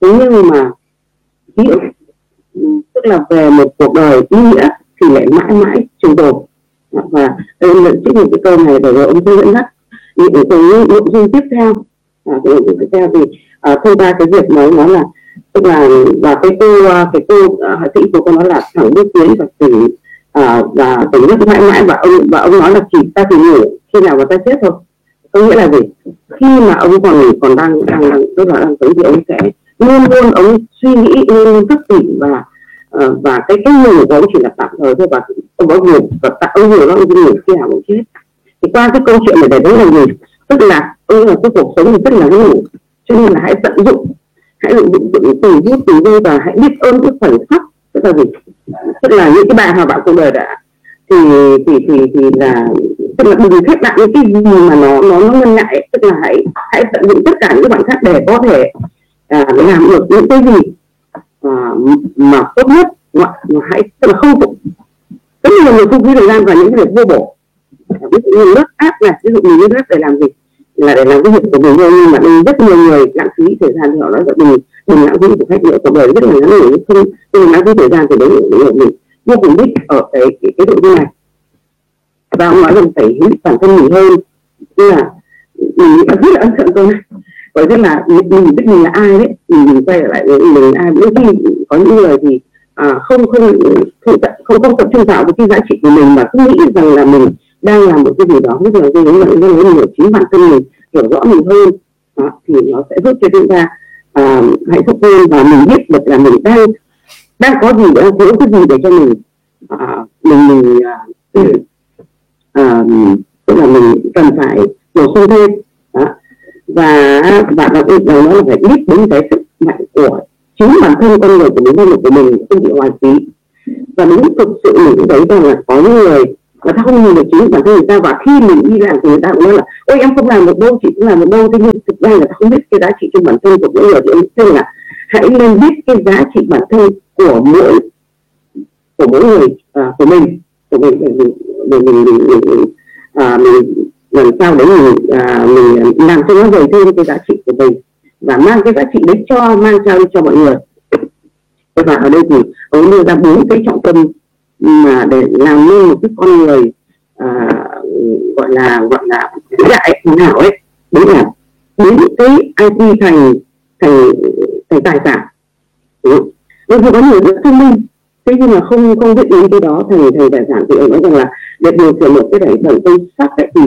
Thế nhưng mà hiểu tức là về một cuộc đời ý nghĩa thì lại mãi mãi trường tồn. Và em nhận trích những cái câu này để rồi ông sẽ dẫn dắt những cái nội dung tiếp theo. À, cái nội dung tiếp theo thì à, thông qua cái việc nói nó là tức là và cái cô à, cái cô à, hạ sĩ của cô nói là thẳng bước tiến và tỉnh à, và tỉnh rất mãi mãi và ông và ông nói là chỉ ta chỉ ngủ khi nào mà ta chết thôi. Có nghĩa là gì? Khi mà ông còn còn đang đang đang tức là đang sống thì ông sẽ luôn luôn ông suy nghĩ luôn luôn thức tỉnh và uh, và cái cái ngủ của ông chỉ là tạm thời thôi và ông có ngủ và tạm ông ngủ nó ông ngủ khi nào cũng chết. Thì qua cái câu chuyện này để thấy là gì? Tức là ông là cái cuộc sống thì rất là ngủ. Cho nên là hãy tận dụng hãy tận dụng từng giây từng giây và hãy biết ơn cái khoảnh khắc. Tức là gì? Tức là những cái bài hòa bạn cuộc đời đã. Thì thì thì thì là tức là đừng khép lại những cái gì mà nó nó nó ngân ngại. Tức là hãy hãy tận dụng tất cả những bạn khác để có thể à, làm được những cái gì à, mà tốt nhất mà, hãy tức là không phục. Rất nhiều người không phí thời gian vào những việc vô bổ. Ví dụ như lớp áp này ví dụ mình lớp để làm gì? Là để làm cái việc của mình thôi nhưng mà đây rất nhiều người lãng phí thời gian thì họ nói vậy mình đừng lãng phí của khách nữa cuộc đời rất là ngắn ngủi không đừng lãng phí thời gian thì đấy là mình vô cùng đích ở cái cái, cái nội dung này. Và ông nói rằng phải hiểu bản thân mình hơn. Tức là mình rất là ấn tượng câu này và rất là mình, mình biết mình là ai đấy thì mình quay lại với mình là ai. Đôi khi có những người thì à, không không không không không tập trung vào cái giá trị của mình mà cứ nghĩ rằng là mình đang làm một cái gì đó. Rất là cái những người những người hiểu chính bản thân mình hiểu rõ mình hơn đó, thì nó sẽ giúp cho chúng ta à, hạnh phúc hơn và mình biết được là mình đang đang có gì đang có cái gì để cho mình à, mình mình à, à, tức là mình cần phải bổ sung thêm và và đặc biệt là nó là phải biết đến cái sức mạnh của chính bản thân con người của mình năng lực của mình không bị hoài phí. Và đúng thực sự mình cũng thấy rằng là có những người người ta không nhìn được chính bản thân người ta và khi mình đi làm thì người ta cũng nói là ôi em không làm được đâu chị cũng làm được đâu. Thế nhưng thực ra là ta không biết cái giá trị trong bản thân của mỗi người thì em là hãy nên biết cái giá trị bản thân của mỗi của mỗi người à, của mình của mình mình mình mình mình, mình, mình, mình, à, mình làm sao đấy mình à, mình làm cho nó dày thêm cái giá trị của mình và mang cái giá trị đấy cho mang trao đi cho mọi người. Và ở đây thì ông đưa ra bốn cái trọng tâm mà để làm nên một cái con người à, gọi là gọi là đại nào ấy. Đấy là biến cái IT thành thành thành tài sản. Nên có người rất thông minh. Thế nhưng mà không không biết đến cái đó thành thành tài sản thì ông nói rằng là để điều khiển một cái đẩy thần tinh sắc ấy, thì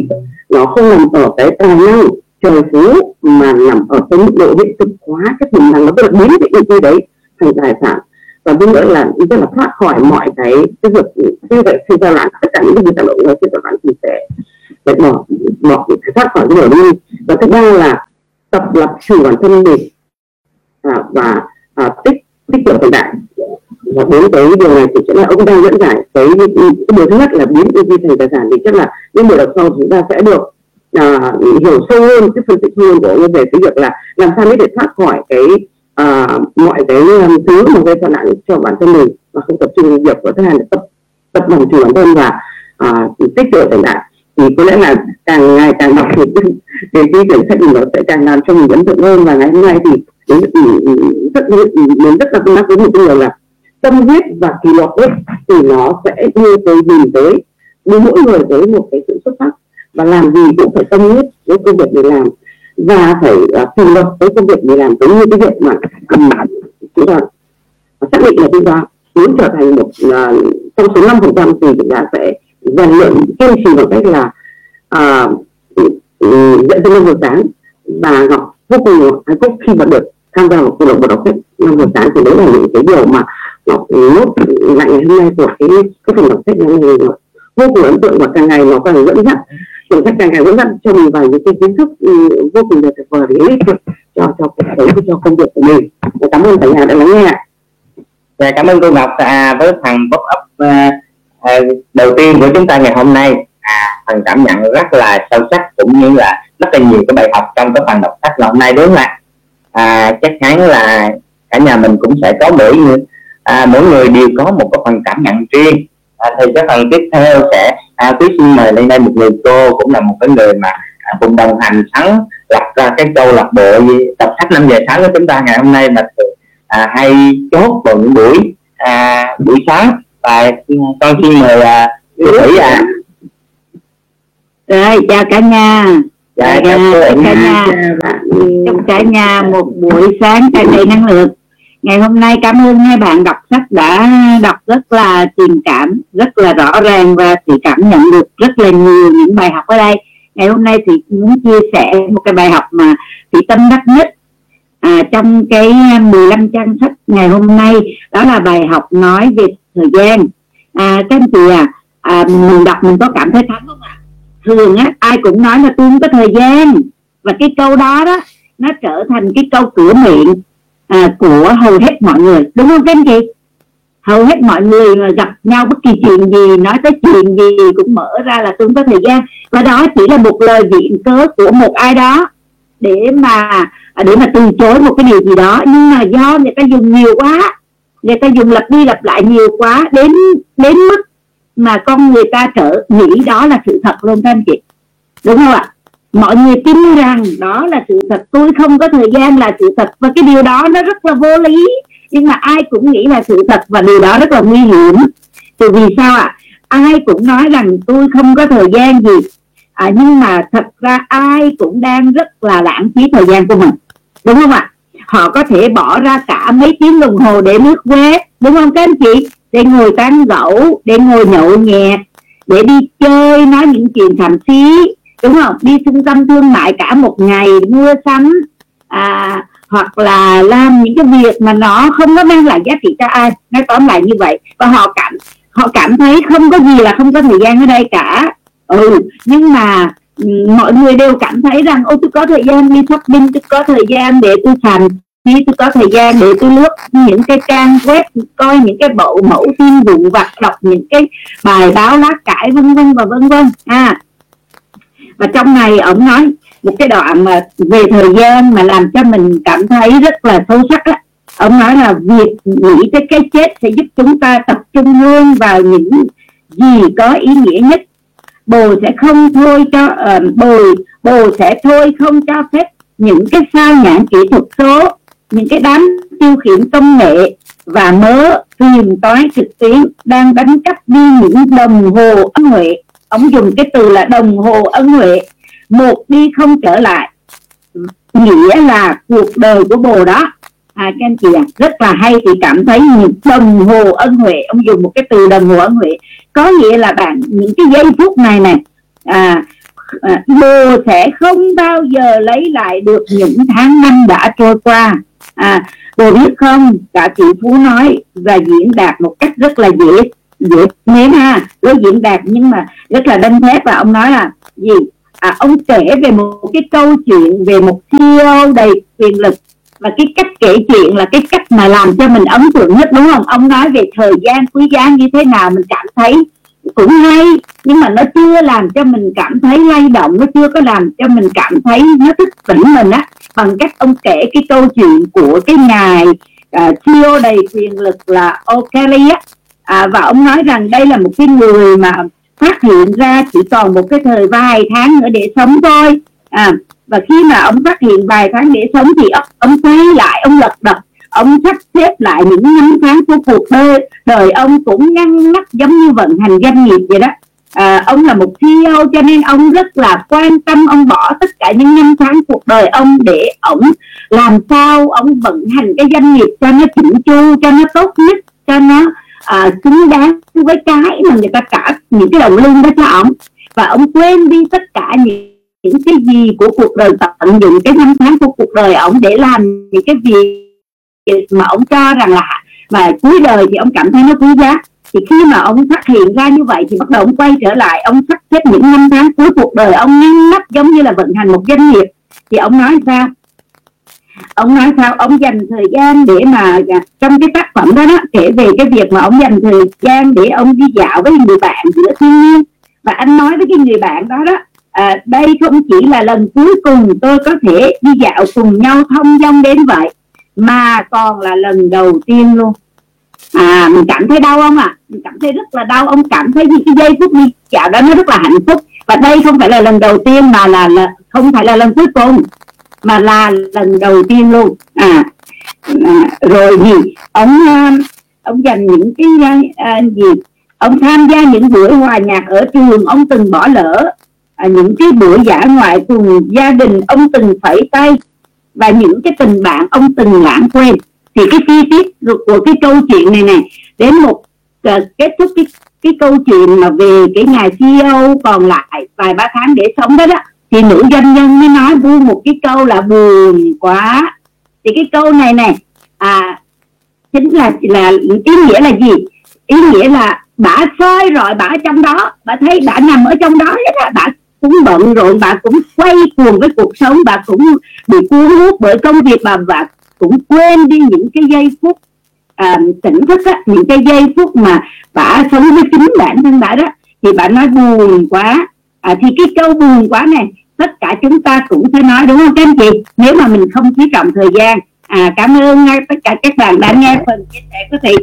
nó không nằm ở cái tài năng trời phú mà nằm ở cái mức độ hiện thực hóa cái tiềm năng nó tức là biến cái ý đấy thành tài sản. Và thứ nữa là rất là thoát khỏi mọi cái cái việc như vậy khi giao loạn tất cả những cái việc giao động khi suy ra thì sẽ phải bỏ bỏ cái thoát khỏi cái điều đi. Và thứ ba là tập lập chủ bản thân mình à, và à, tích tích cực hiện đại và đến tới điều này thì sẽ là ông đang dẫn giải cái, cái điều thứ nhất là biến EV thành tài sản thì chắc là những buổi đọc sau chúng ta sẽ được à, hiểu sâu hơn cái phân tích hơn của ông về cái việc là làm sao để thoát khỏi cái à, mọi cái à, thứ mà gây phản nặng cho bản thân mình và không tập trung việc của thứ hai là tập tập làm chủ bản thân và à, tích tụ tài sản thì có lẽ là càng ngày càng đọc thì cái cái quyển sách mình nó sẽ càng làm cho mình ấn tượng hơn và ngày hôm nay thì đến rất ừ, đến rất là tôi tác với một điều là tâm huyết và kỷ luật ấy, thì nó sẽ đưa tới nhìn tới đưa mỗi người tới một cái sự xuất sắc và làm gì cũng phải tâm huyết với công việc mình làm và phải uh, luật với công việc mình làm. Giống như cái việc mà um, chúng ta xác định là chúng ta muốn trở thành một uh, trong số năm phần trăm thì chúng ta sẽ rèn luyện kiên trì bằng cách là uh, dạy cho năm giờ sáng và ngọc vô cùng hạnh phúc khi mà được tham gia vào câu lạc bộ đọc sách. Năm giờ sáng thì đấy là những cái điều mà nó nốt lại ngày hôm nay của cái cái phần đọc sách năm nay vô cùng ấn tượng và càng ngày nó càng dẫn dắt cuốn sách càng ngày dẫn dắt cho mình vào những cái kiến thức ừ, vô cùng là tuyệt vời để ích cho cho cuộc sống cho công việc của mình. Và cảm ơn cả nhà đã lắng nghe Dạ, cảm ơn cô Ngọc à, với phần pop up à, à, đầu tiên của chúng ta ngày hôm nay. À, phần cảm nhận rất là sâu sắc cũng như là rất là nhiều cái bài học trong cái phần đọc sách ngày hôm nay đúng không ạ? À, chắc chắn là cả nhà mình cũng sẽ có buổi à, mỗi người đều có một cái phần cảm nhận riêng. À, thì cái phần tiếp theo sẽ à, quý xin mời lên đây một người cô cũng là một cái người mà à, cùng đồng hành sáng lập ra cái câu lạc bộ đọc sách 5 giờ sáng của chúng ta ngày hôm nay mà à, hay chốt vào những buổi à, buổi sáng. Và con xin mời à, Thủy à rồi chào cả nhà. Dạ, chào cả nhà. Chúc cả nhà một buổi sáng tràn đầy năng lượng ngày hôm nay cảm ơn hai bạn đọc sách đã đọc rất là tình cảm rất là rõ ràng và chị cảm nhận được rất là nhiều những bài học ở đây. Ngày hôm nay thì muốn chia sẻ một cái bài học mà chị tâm đắc nhất à, trong cái 15 trang sách ngày hôm nay. Đó là bài học nói về thời gian. À, các anh chị à, à mình đọc mình có cảm thấy thắng không ạ? À? thường á ai cũng nói là tôi không có thời gian. Và cái câu đó đó nó trở thành cái câu cửa miệng à, của hầu hết mọi người đúng không các anh chị? Hầu hết mọi người mà gặp nhau bất kỳ chuyện gì nói tới chuyện gì cũng mở ra là tôi không có thời gian. Và đó chỉ là một lời viện cớ của một ai đó để mà à, để mà từ chối một cái điều gì đó. Nhưng mà do người ta dùng nhiều quá người ta dùng lặp đi lặp lại nhiều quá đến đến mức mà con người ta trở nghĩ đó là sự thật luôn các anh chị. Đúng không ạ? Mọi người tin rằng đó là sự thật. Tôi không có thời gian là sự thật. Và cái điều đó nó rất là vô lý. Nhưng mà ai cũng nghĩ là sự thật và điều đó rất là nguy hiểm. Từ vì sao ạ? Ai cũng nói rằng tôi không có thời gian gì. À, nhưng mà thật ra ai cũng đang rất là lãng phí thời gian của mình. Đúng không ạ? Họ có thể bỏ ra cả mấy tiếng đồng hồ để lướt web. Đúng không các anh chị? Để ngồi tán gẫu để ngồi nhậu nhẹt để đi chơi nói những chuyện thầm xí đúng không? Đi trung tâm thương mại cả một ngày mua sắm à, hoặc là làm những cái việc mà nó không có mang lại giá trị cho ai. Nói tóm lại như vậy. Và họ cảm họ cảm thấy không có gì là không có thời gian ở đây cả. Ừ nhưng mà mọi người đều cảm thấy rằng ô tôi có thời gian đi shopping tôi có thời gian để tôi sành khi tôi có thời gian để tôi lướt những cái trang web coi những cái bộ mẫu tin vụ vặt đọc những cái bài báo lá cải vân vân và vân vân. À và trong này ông nói một cái đoạn mà về thời gian mà làm cho mình cảm thấy rất là sâu sắc á. Ông nói là việc nghĩ tới cái chết sẽ giúp chúng ta tập trung hơn vào những gì có ý nghĩa nhất. Bồ sẽ không thôi cho uh, bồ bồ sẽ thôi không cho phép những cái sao nhãn kỹ thuật số những cái đám tiêu khiển công nghệ và mớ phiền toái trực tuyến đang đánh cắp đi những đồng hồ âm huệ ông dùng cái từ là đồng hồ ân huệ. Một đi không trở lại. Nghĩa là cuộc đời của bồ đó. À các anh chị à, rất là hay thì cảm thấy những đồng hồ ân huệ. Ông dùng một cái từ đồng hồ ân huệ. Có nghĩa là bạn những cái giây phút này này à, à bồ sẽ không bao giờ lấy lại được những tháng năm đã trôi qua. À bồ biết không? Cả chị phú nói và diễn đạt một cách rất là dễ dễ nếm ha nó diễn đạt nhưng mà rất là đanh thép và ông nói là gì? À, ông kể về một cái câu chuyện về một CEO đầy quyền lực và cái cách kể chuyện là cái cách mà làm cho mình ấn tượng nhất đúng không? Ông nói về thời gian quý giá như thế nào mình cảm thấy cũng hay nhưng mà nó chưa làm cho mình cảm thấy lay động nó chưa có làm cho mình cảm thấy nó thức tỉnh mình á. Bằng cách ông kể cái câu chuyện của cái ngài à, uh, CEO đầy quyền lực là O'Kelly á à, và ông nói rằng đây là một cái người mà phát hiện ra chỉ còn một cái thời vài tháng nữa để sống thôi. À, và khi mà ông phát hiện vài tháng để sống thì ông, ông quay lại ông lật đật ông sắp xếp lại những năm tháng của cuộc đời. Đời ông cũng ngăn nắp giống như vận hành doanh nghiệp vậy đó. À, ông là một CEO cho nên ông rất là quan tâm ông bỏ tất cả những năm tháng cuộc đời ông để ông làm sao ông vận hành cái doanh nghiệp cho nó chỉnh chu cho nó tốt nhất cho nó à, xứng đáng với cái mà người ta cả những cái đồng lương đó cho ông. Và ông quên đi tất cả những những cái gì của cuộc đời tận dụng cái năm tháng của cuộc đời ông để làm những cái việc mà ông cho rằng là mà cuối đời thì ông cảm thấy nó quý giá. Thì khi mà ông phát hiện ra như vậy thì bắt đầu ông quay trở lại ông sắp xếp những năm tháng cuối cuộc đời ông ngăn nắp giống như là vận hành một doanh nghiệp. Thì ông nói sao? Ông nói sao? Ông dành thời gian để mà dạ, trong cái tác phẩm đó đó kể về cái việc mà ông dành thời gian để ông đi dạo với người bạn giữa thiên nhiên. Và anh nói với cái người bạn đó đó à, đây không chỉ là lần cuối cùng tôi có thể đi dạo cùng nhau thông dong đến vậy mà còn là lần đầu tiên luôn. À mình cảm thấy đau không ạ? À? mình cảm thấy rất là đau. Ông cảm thấy những cái giây phút đi dạo đó nó rất là hạnh phúc. Và đây không phải là lần đầu tiên mà là, là không phải là lần cuối cùng mà là lần đầu tiên luôn. À, à rồi gì? Ông à, ông dành những cái à, à, gì? Ông tham gia những buổi hòa nhạc ở trường ông từng bỏ lỡ à, những cái buổi dã ngoại cùng gia đình ông từng phải tay và những cái tình bạn ông từng lãng quên. Thì cái chi tiết của cái câu chuyện này này đến một à, kết thúc cái cái câu chuyện mà về cái ngày CEO còn lại vài ba tháng để sống đó đó thì nữ doanh nhân mới nói vui một cái câu là buồn quá. Thì cái câu này này à chính là là ý nghĩa là gì? Ý nghĩa là bà soi rồi bà ở trong đó bà thấy bà nằm ở trong đó hết á bà cũng bận rộn bà cũng quay cuồng với cuộc sống bà cũng bị cuốn hút bởi công việc bà và cũng quên đi những cái giây phút à, tỉnh thức á, những cái giây phút mà bà sống với chính bản thân bà đó. Thì bà nói buồn quá. À, thì cái câu buồn quá này tất cả chúng ta cũng phải nói đúng không các anh chị nếu mà mình không chú trọng thời gian à cảm ơn tất cả các bạn đã nghe phần chia sẻ của thị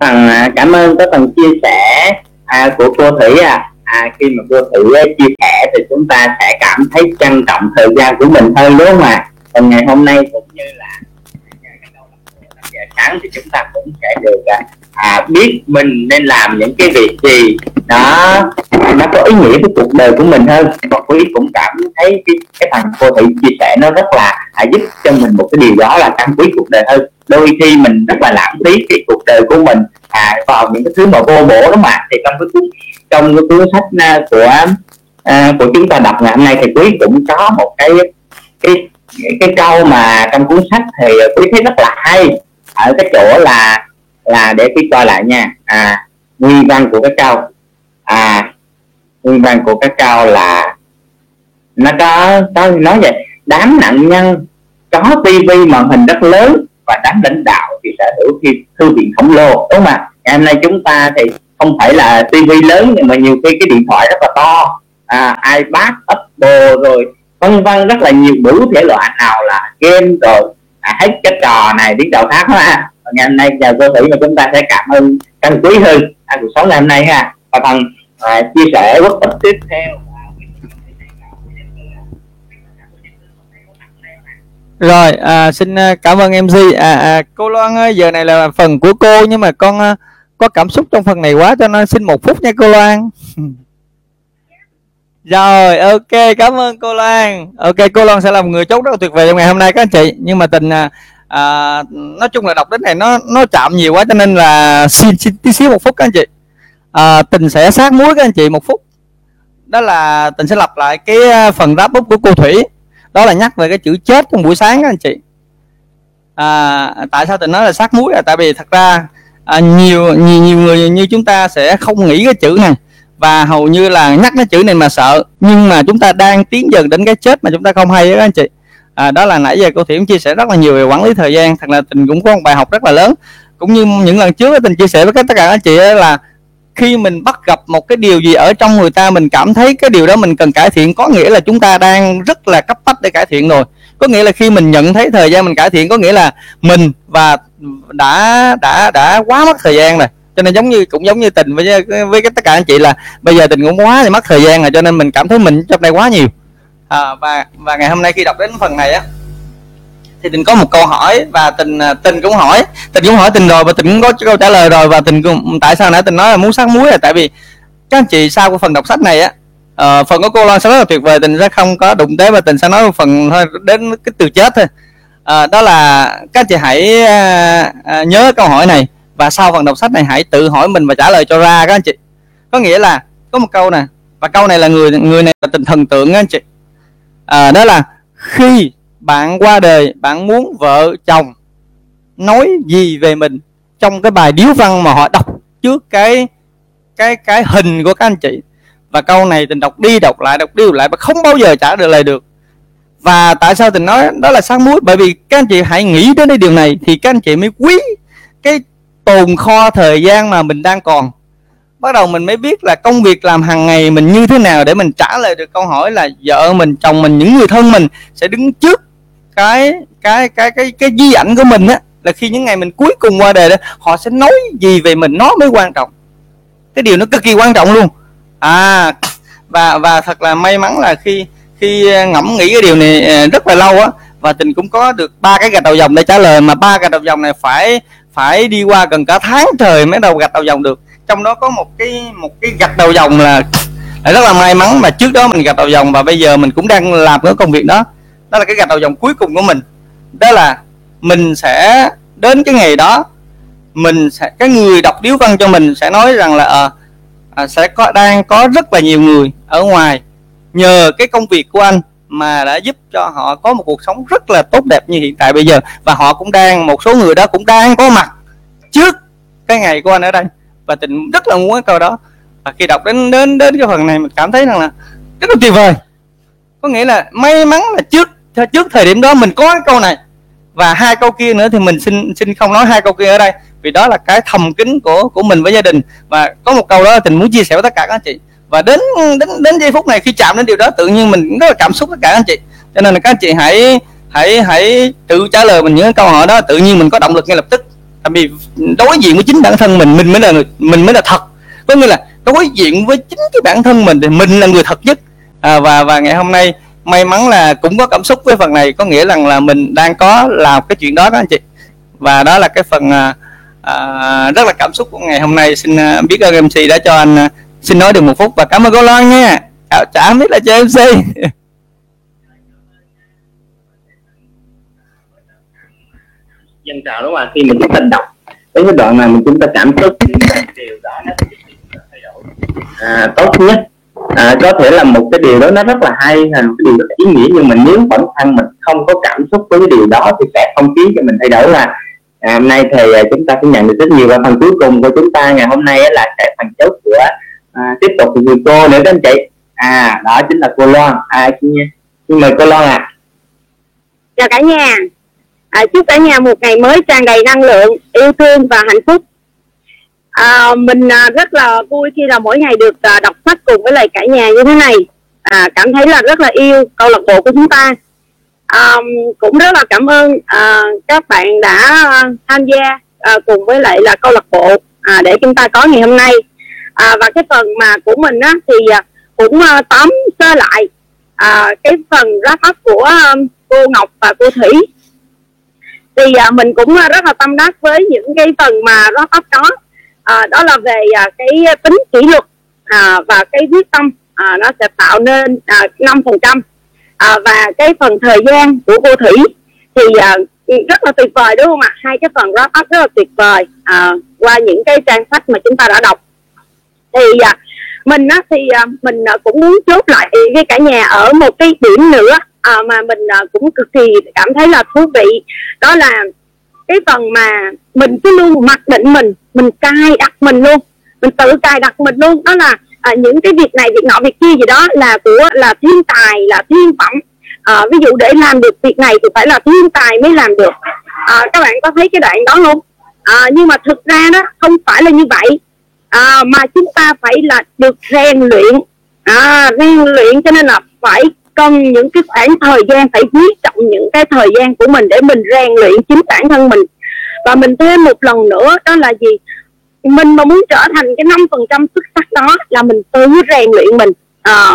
phần à, cảm ơn cái phần chia sẻ à, của cô thủy à. à khi mà cô thủy à, chia sẻ thì chúng ta sẽ cảm thấy trân trọng thời gian của mình hơn đúng không ạ à? còn ngày hôm nay cũng như là à, giờ sáng thì chúng ta cũng sẽ được à, à, biết mình nên làm những cái việc gì. Đó nó có ý nghĩa với cuộc đời của mình hơn. Và quý cũng cảm thấy cái cái thằng cô thị chia sẻ nó rất là à, giúp cho mình một cái điều đó là tăng quý cuộc đời hơn. Đôi khi mình rất là lãng phí cái cuộc đời của mình à, vào những cái thứ mà vô bổ đó mà. Thì trong cái cuốn trong cái cuốn sách à, của à, của chúng ta đọc ngày hôm nay thì quý cũng có một cái cái cái câu mà trong cuốn sách thì quý thấy rất là hay. Ở cái chỗ là là để quý coi lại nha. À nguyên văn của các câu. À nguyên văn của các câu là nó có có nói vậy đám nạn nhân có tivi màn hình rất lớn và đám lãnh đạo thì sở hữu khi thư viện khổng lồ. Đúng không ạ? Ngày hôm nay chúng ta thì không phải là tivi lớn nhưng mà nhiều khi cái điện thoại rất là to. À, ipad apple rồi vân vân rất là nhiều đủ thể loại. Nào là game rồi à, hết cái trò này đến trò khác ha ngày hôm nay chào cô thủy mà chúng ta sẽ cảm ơn căn quý hơn. À, cuộc sống ngày hôm nay ha. Và phần à, chia sẻ quốc tịch tiếp theo. Rồi à, xin à, cảm ơn mc à, à, cô loan ơi giờ này là phần của cô nhưng mà con à, có cảm xúc trong phần này quá cho nên xin một phút nha cô loan. Rồi ok cảm ơn cô loan. Ok cô loan sẽ là một người chốt rất là tuyệt vời trong ngày hôm nay các anh chị. Nhưng mà tình à, à, nói chung là đọc đến này nó nó chạm nhiều quá cho nên là xin xin tí xíu một phút các anh chị. À, tình sẽ sát muối các anh chị một phút. Đó là tình sẽ lặp lại cái à, phần wrap up của cô thủy. Đó là nhắc về cái chữ chết trong buổi sáng các anh chị. À, tại sao tình nói là sát muối? Là tại vì thật ra à, nhiều nhiều nhiều người như chúng ta sẽ không nghĩ cái chữ này. Và hầu như là nhắc cái chữ này mà sợ. Nhưng mà chúng ta đang tiến dần đến cái chết mà chúng ta không hay đó các anh chị à, đó là nãy giờ cô Thiểm chia sẻ rất là nhiều về quản lý thời gian. Thật là tình cũng có một bài học rất là lớn. Cũng như những lần trước tình chia sẻ với tất cả các anh chị là khi mình bắt gặp một cái điều gì ở trong người ta mình cảm thấy cái điều đó mình cần cải thiện. Có nghĩa là chúng ta đang rất là cấp bách để cải thiện rồi. Có nghĩa là khi mình nhận thấy thời gian mình cải thiện có nghĩa là mình và đã đã đã quá mất thời gian rồi. Cho nên giống như cũng giống như tình với với tất cả anh chị là bây giờ tình cũng quá thì mất thời gian rồi cho nên mình cảm thấy mình trong đây quá nhiều à, và và ngày hôm nay khi đọc đến phần này á thì tình có một câu hỏi và tình à, tình cũng hỏi. Tình cũng hỏi tình rồi và tình cũng có câu trả lời rồi và tình cũng tại sao nãy tình nói là muốn sát muối là tại vì các anh chị sau của phần đọc sách này á uh, phần của cô Loan sẽ rất là tuyệt vời tình sẽ không có đụng tới và tình sẽ nói một phần thôi đến cái từ chết thôi. Uh, đó là các anh chị hãy uh, uh, nhớ câu hỏi này và sau phần đọc sách này hãy tự hỏi mình và trả lời cho ra các anh chị. Có nghĩa là có một câu nè và câu này là người người này là tình thần tượng các anh chị à, đó là khi bạn qua đời bạn muốn vợ chồng nói gì về mình trong cái bài điếu văn mà họ đọc trước cái cái cái hình của các anh chị. Và câu này tình đọc đi đọc lại đọc đi đọc lại mà không bao giờ trả được lời được. Và tại sao tình nói đó là sáng muối bởi vì các anh chị hãy nghĩ đến cái điều này thì các anh chị mới quý cái tồn kho thời gian mà mình đang còn bắt đầu mình mới biết là công việc làm hàng ngày mình như thế nào để mình trả lời được câu hỏi là vợ mình, chồng mình, những người thân mình sẽ đứng trước cái cái cái cái cái di ảnh của mình á. Là khi những ngày mình cuối cùng qua đời đó, họ sẽ nói gì về mình, nó mới quan trọng. Cái điều nó cực kỳ quan trọng luôn. À và và thật là may mắn là khi khi à, ngẫm nghĩ cái điều này à, rất là lâu á, và tình cũng có được ba cái gạch đầu dòng để trả lời, mà ba gạch đầu dòng này phải phải đi qua gần cả tháng trời mới đầu gạch đầu dòng được trong đó có một cái một cái gạch đầu dòng là, là rất là may mắn mà trước đó mình gạch đầu dòng và bây giờ mình cũng đang làm cái công việc đó. Đó là cái gạch đầu dòng cuối cùng của mình. Đó là mình sẽ đến cái ngày đó mình sẽ cái người đọc điếu văn cho mình sẽ nói rằng là à, à, sẽ có đang có rất là nhiều người ở ngoài nhờ cái công việc của anh mà đã giúp cho họ có một cuộc sống rất là tốt đẹp như hiện tại bây giờ. Và họ cũng đang một số người đó cũng đang có mặt trước cái ngày của anh ở đây và tình rất là muốn cái câu đó. Và khi đọc đến đến đến cái phần này, mình cảm thấy rằng là rất là tuyệt vời. Có nghĩa là may mắn là trước trước thời điểm đó mình có cái câu này. Và hai câu kia nữa thì mình xin xin không nói hai câu kia ở đây. Vì đó là cái thầm kín của của mình với gia đình. Và có một câu đó tình muốn chia sẻ với tất cả các anh chị. Và đến đến đến giây phút này khi chạm đến điều đó, tự nhiên mình rất là cảm xúc tất cả các anh chị. Cho nên là các anh chị hãy hãy hãy tự trả lời mình những câu hỏi đó. Tự nhiên mình có động lực ngay lập tức tại vì đối diện với chính bản thân mình mình mới là mình mới là thật. Có nghĩa là đối diện với chính cái bản thân mình thì mình là người thật nhất. À, và và ngày hôm nay may mắn là cũng có cảm xúc với phần này có nghĩa rằng là mình đang có làm cái chuyện đó đó anh chị. Và đó là cái phần à, à, rất là cảm xúc của ngày hôm nay. Xin à, biết ơn mc đã cho anh à, xin nói được một phút và cảm ơn cô loan nha. Chào chả biết là cho mc dân trào đúng không ạ? Khi mình chúng ta đọc đến cái đoạn này mình chúng ta cảm xúc điều đó nó thay đổi. À, tốt nhất à, có thể là một cái điều đó nó rất là hay là một cái điều rất là ý nghĩa nhưng mà nếu bản thân mình không có cảm xúc với cái điều đó thì sẽ không khiến cho mình thay đổi là à, hôm nay thì à, chúng ta sẽ nhận được rất nhiều và phần cuối cùng của chúng ta. Ngày hôm nay là sẽ phần chốt của à, tiếp tục từ cô nữa các anh chị. À đó chính là cô Loan. À xin, xin mời cô Loan ạ. À. chào cả nhà à, chúc cả nhà một ngày mới tràn đầy năng lượng yêu thương và hạnh phúc. À, mình à, rất là vui khi là mỗi ngày được à, đọc sách cùng với lại cả nhà như thế này. À, cảm thấy là rất là yêu câu lạc bộ của chúng ta. À, cũng rất là cảm ơn à, các bạn đã tham gia à, cùng với lại là câu lạc bộ à, để chúng ta có ngày hôm nay. À, và cái phần mà của mình á, thì à, cũng à, tóm sơ lại à, cái phần wrap up của à, cô Ngọc và cô Thủy thì à, mình cũng à, rất là tâm đắc với những cái phần mà wrap up đó à, đó là về à, cái tính kỷ luật à, và cái quyết tâm à, nó sẽ tạo nên à, năm phần trăm. À, và cái phần thời gian của cô thủy thì à, rất là tuyệt vời đúng không ạ? Hai cái phần wrap up rất là tuyệt vời à, qua những cái trang sách mà chúng ta đã đọc. Thì à, mình á thì à, mình cũng muốn chốt lại với cả nhà ở một cái điểm nữa à, mà mình à, cũng cực kỳ cảm thấy là thú vị. Đó là cái phần mà mình cứ luôn mặc định mình mình cài đặt mình luôn mình tự cài đặt mình luôn. Đó là à, những cái việc này việc nọ việc kia gì đó là của là thiên tài là thiên phẩm. À, ví dụ để làm được việc này thì phải là thiên tài mới làm được. À, các bạn có thấy cái đoạn đó không? À, nhưng mà thực ra đó không phải là như vậy. À, mà chúng ta phải là được rèn luyện. À, rèn luyện cho nên là phải cần những cái khoảng thời gian phải quý trọng những cái thời gian của mình để mình rèn luyện chính bản thân mình. Và mình thêm một lần nữa đó là gì? Mình mà muốn trở thành cái năm phần trăm xuất sắc đó là mình tự rèn luyện mình. À,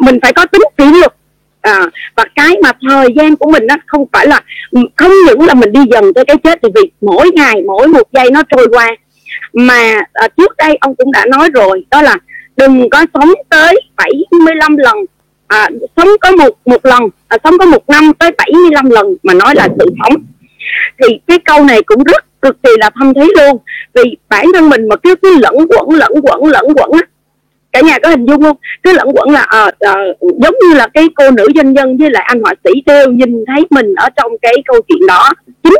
mình phải có tính kỷ luật. À, và cái mà thời gian của mình nó không phải là ừ, không những là mình đi dần tới cái chết thì vì mỗi ngày mỗi một giây nó trôi qua. Mà à, trước đây ông cũng đã nói rồi đó là đừng có sống tới 75 lần à, sống có một một lần à, sống có một năm tới 75 lần mà nói là sự phóng thì cái câu này cũng rất cực kỳ là thâm thúy luôn. Vì bản thân mình mà cứ cứ lẫn quẩn lẫn quẩn lẫn quẩn á cả nhà có hình dung không? Cứ lẫn quẩn là à, à, giống như là cái cô nữ doanh nhân với lại anh họa sĩ đều nhìn thấy mình ở trong cái câu chuyện đó. Chính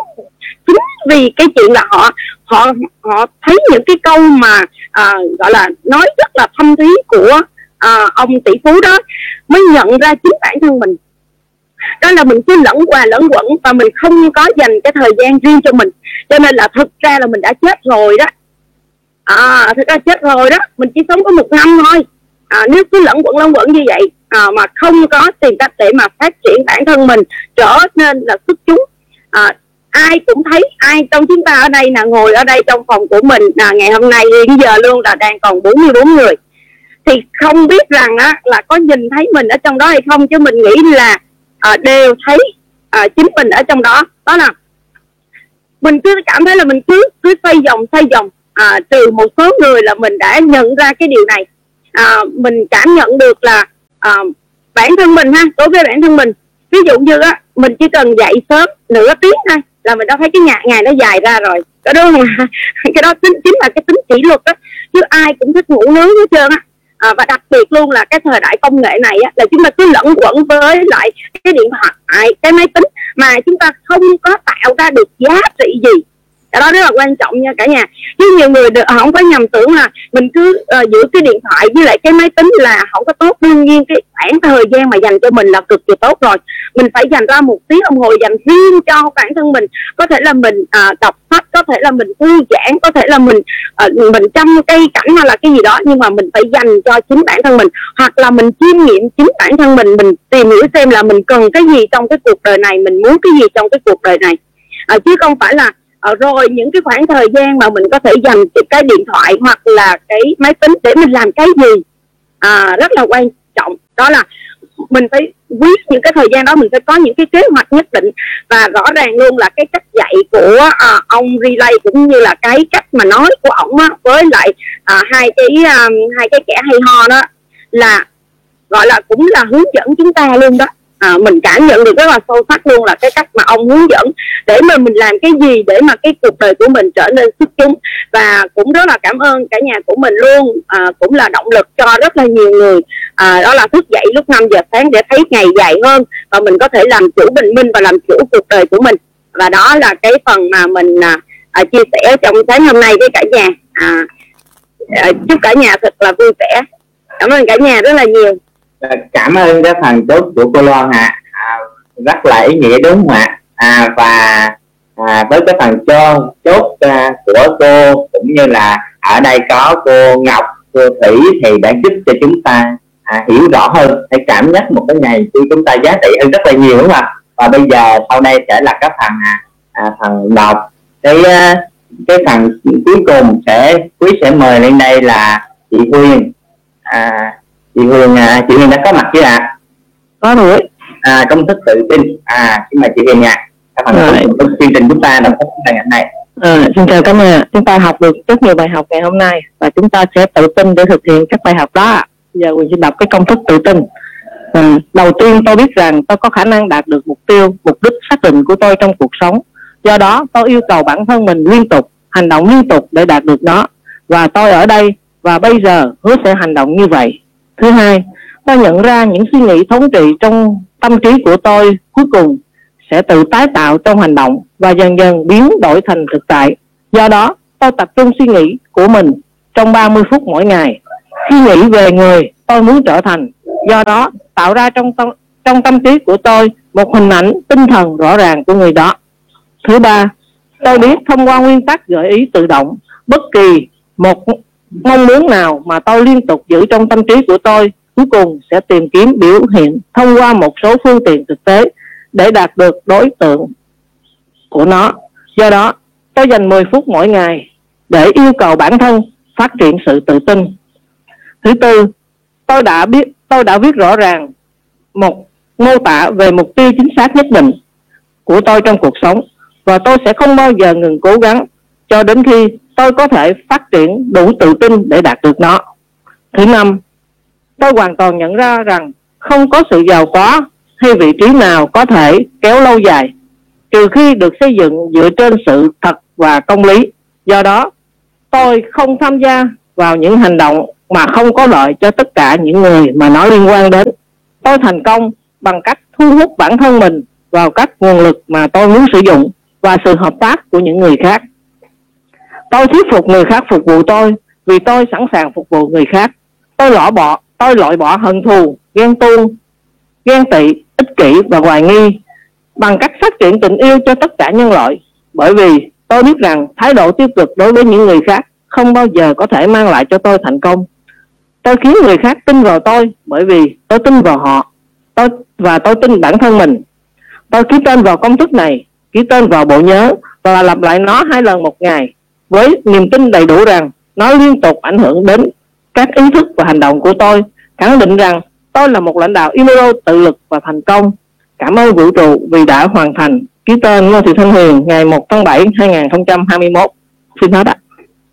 chính vì cái chuyện là họ họ họ thấy những cái câu mà à, gọi là nói rất là thâm thúy của à, ông tỷ phú đó mới nhận ra chính bản thân mình. Đó là mình cứ lẫn quà lẫn quẩn và mình không có dành cái thời gian riêng cho mình. Cho nên là thực ra là mình đã chết rồi đó. À thực ra chết rồi đó mình chỉ sống có một năm thôi. À, nếu cứ lẫn quẩn lẫn quẩn như vậy à, mà không có tìm cách để mà phát triển bản thân mình trở nên là xuất chúng. À, ai cũng thấy ai trong chúng ta ở đây là ngồi ở đây trong phòng của mình là ngày hôm nay hiện giờ luôn là đang còn 44 người thì không biết rằng á, là có nhìn thấy mình ở trong đó hay không chứ mình nghĩ là à, đều thấy à, chính mình ở trong đó. Đó là mình cứ cảm thấy là mình cứ cứ xoay vòng xoay vòng ờ, à, trừ một số người là mình đã nhận ra cái điều này. À, mình cảm nhận được là à, bản thân mình ha đối với bản thân mình. Ví dụ như á mình chỉ cần dậy sớm nửa tiếng thôi là mình đã thấy cái ngày ngày nó dài ra rồi. Cái đó là cái đó chính chính là cái tính kỷ luật á chứ ai cũng thích ngủ nướng hết trơn á à, và đặc biệt luôn là cái thời đại công nghệ này á, là chúng ta cứ lẫn quẩn với lại cái điện thoại cái máy tính mà chúng ta không có tạo ra được giá trị gì cái đó rất là quan trọng nha cả nhà. Chứ nhiều người được, không có nhầm tưởng là mình cứ uh, giữ cái điện thoại với lại cái máy tính là không có tốt. Đương nhiên cái khoảng thời gian mà dành cho mình là cực kỳ tốt rồi. Mình phải dành ra một tiếng đồng hồ dành riêng cho bản thân mình. Có thể là mình uh, đọc sách có thể là mình thư giãn có thể là mình uh, mình chăm cây cảnh hay là cái gì đó nhưng mà mình phải dành cho chính bản thân mình. Hoặc là mình chiêm nghiệm chính bản thân mình mình tìm hiểu xem là mình cần cái gì trong cái cuộc đời này mình muốn cái gì trong cái cuộc đời này. À, chứ không phải là Ờ, rồi những cái khoảng thời gian mà mình có thể dành cái điện thoại hoặc là cái máy tính để mình làm cái gì à, rất là quan trọng. Đó là mình phải quý những cái thời gian đó mình phải có những cái kế hoạch nhất định. Và rõ ràng luôn là cái cách dạy của à, ông relay cũng như là cái cách mà nói của ổng á, với lại à, hai cái à, hai cái kẻ hay ho đó là gọi là cũng là hướng dẫn chúng ta luôn đó à, mình cảm nhận được rất là sâu sắc luôn là cái cách mà ông hướng dẫn để mà mình làm cái gì để mà cái cuộc đời của mình trở nên xuất chúng. Và cũng rất là cảm ơn cả nhà của mình luôn. À, cũng là động lực cho rất là nhiều người à, đó là thức dậy lúc 5 giờ sáng để thấy ngày dài hơn và mình có thể làm chủ bình minh và làm chủ cuộc đời của mình. Và đó là cái phần mà mình à, à, chia sẻ trong sáng hôm nay với cả nhà. À, à, chúc cả nhà thật là vui vẻ. Cảm ơn cả nhà rất là nhiều. Ờ, cảm ơn cái phần chốt của cô Loan ạ. À, rất là ý nghĩa đúng không ạ? À, và à, với cái phần cho chốt à, của cô cũng như là ở đây có cô Ngọc cô Thủy thì đã giúp cho chúng ta à, hiểu rõ hơn hay cảm nhận một cái ngày khi chúng ta giá trị hơn rất là nhiều đúng không ạ? Và bây giờ sau đây sẽ là các phần à, à, phần đọc cái cái phần cuối cùng sẽ quý sẽ mời lên đây là chị Huyền. À, chị Huyền à, chị Huyền đã có mặt chưa ạ à? có rồi à, công thức tự tin à xin mời chị Huyền nha các chương trình chúng ta đồng có ngày hôm nay À, xin chào cả nhà, chúng ta học được rất nhiều bài học ngày hôm nay và chúng ta sẽ tự tin để thực hiện các bài học đó. Giờ Quỳnh xin đọc cái công thức tự tin. À, đầu tiên tôi biết rằng tôi có khả năng đạt được mục tiêu, mục đích xác định của tôi trong cuộc sống. Do đó tôi yêu cầu bản thân mình liên tục, hành động liên tục để đạt được nó. Và tôi ở đây và bây giờ hứa sẽ hành động như vậy thứ hai tôi nhận ra những suy nghĩ thống trị trong tâm trí của tôi cuối cùng sẽ tự tái tạo trong hành động và dần dần biến đổi thành thực tại. Do đó tôi tập trung suy nghĩ của mình trong 30 phút mỗi ngày. Khi nghĩ về người tôi muốn trở thành. Do đó tạo ra trong tâm, trong tâm trí của tôi một hình ảnh tinh thần rõ ràng của người đó. Thứ ba tôi biết thông qua nguyên tắc gợi ý tự động bất kỳ một mong muốn nào mà tôi liên tục giữ trong tâm trí của tôi, cuối cùng sẽ tìm kiếm biểu hiện thông qua một số phương tiện thực tế để đạt được đối tượng của nó. Do đó, tôi dành 10 phút mỗi ngày để yêu cầu bản thân phát triển sự tự tin. Thứ tư, tôi đã biết, tôi đã viết rõ ràng một mô tả về mục tiêu chính xác nhất định của tôi trong cuộc sống và tôi sẽ không bao giờ ngừng cố gắng cho đến khi tôi có thể phát triển đủ tự tin để đạt được nó. Thứ năm, tôi hoàn toàn nhận ra rằng không có sự giàu có hay vị trí nào có thể kéo lâu dài, trừ khi được xây dựng dựa trên sự thật và công lý. Do đó, tôi không tham gia vào những hành động mà không có lợi cho tất cả những người mà nó liên quan đến. Tôi thành công bằng cách thu hút bản thân mình vào các nguồn lực mà tôi muốn sử dụng và sự hợp tác của những người khác tôi thuyết phục người khác phục vụ tôi, vì tôi sẵn sàng phục vụ người khác. Tôi loại bỏ, tôi loại bỏ hận thù, ghen tuông ghen tị, ích kỷ và hoài nghi bằng cách phát triển tình yêu cho tất cả nhân loại. Bởi vì tôi biết rằng thái độ tiêu cực đối với những người khác không bao giờ có thể mang lại cho tôi thành công. Tôi khiến người khác tin vào tôi bởi vì tôi tin vào họ. Tôi, và tôi tin bản thân mình. Tôi ký tên vào công thức này, ký tên vào bộ nhớ và lặp lại nó hai lần một ngày với niềm tin đầy đủ rằng nó liên tục ảnh hưởng đến các ý thức và hành động của tôi khẳng định rằng tôi là một lãnh đạo Imero tự lực và thành công. Cảm ơn vũ trụ vì đã hoàn thành ký tên Ngô Thị Thanh Huyền ngày 1 tháng 7 2021 xin hết ạ.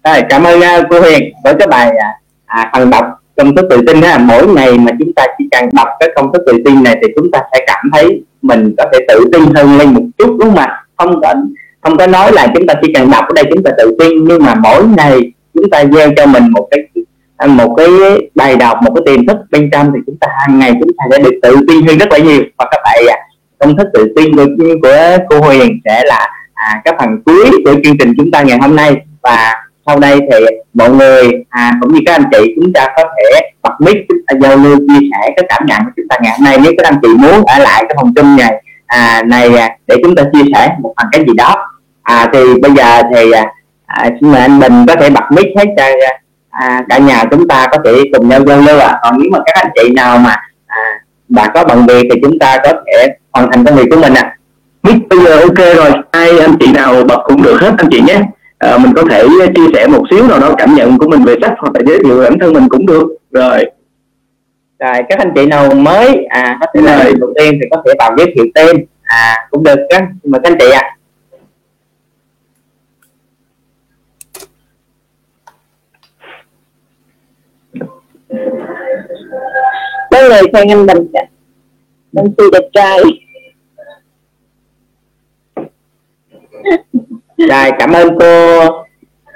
Rồi cảm ơn uh, cô Huyền với cái bài à, à phần đọc công thức tự tin ha. Mỗi ngày mà chúng ta chỉ cần đọc cái công thức tự tin này thì chúng ta sẽ cảm thấy mình có thể tự tin hơn lên một chút đúng không ạ? Không cần không có nói là chúng ta chỉ cần đọc ở đây chúng ta tự tin nhưng mà mỗi ngày chúng ta gieo cho mình một cái một cái bài đọc một cái tiềm thức bên trong thì chúng ta hàng ngày chúng ta sẽ được tự tin hơn rất là nhiều. Và các bạn à, công thức tự tin của, của cô Huyền sẽ là à, cái phần cuối của chương trình chúng ta ngày hôm nay. Và sau đây thì mọi người à, cũng như các anh chị chúng ta có thể bật mic chúng ta giao lưu chia sẻ cái cảm nhận của chúng ta ngày hôm nay. Nếu các anh chị muốn ở lại cái phòng chung à, này à, này để chúng ta chia sẻ một phần cái gì đó à, thì bây giờ thì à, à xin mời anh Bình có thể bật mic hết cho à, cả nhà chúng ta có thể cùng nhau giao lưu ạ à. còn nếu mà các anh chị nào mà à, đã có bận việc thì chúng ta có thể hoàn thành công việc của mình ạ à. mic bây giờ ok rồi hai anh chị nào bật cũng được hết anh chị nhé à, mình có thể chia sẻ một xíu nào đó cảm nhận của mình về sách hoặc là giới thiệu bản thân mình cũng được rồi rồi các anh chị nào mới à có thể là đầu tiên thì có thể vào giới thiệu tên à cũng được các mời các anh chị ạ à. Có người khen anh bình anh si đẹp trai. Rồi cảm ơn cô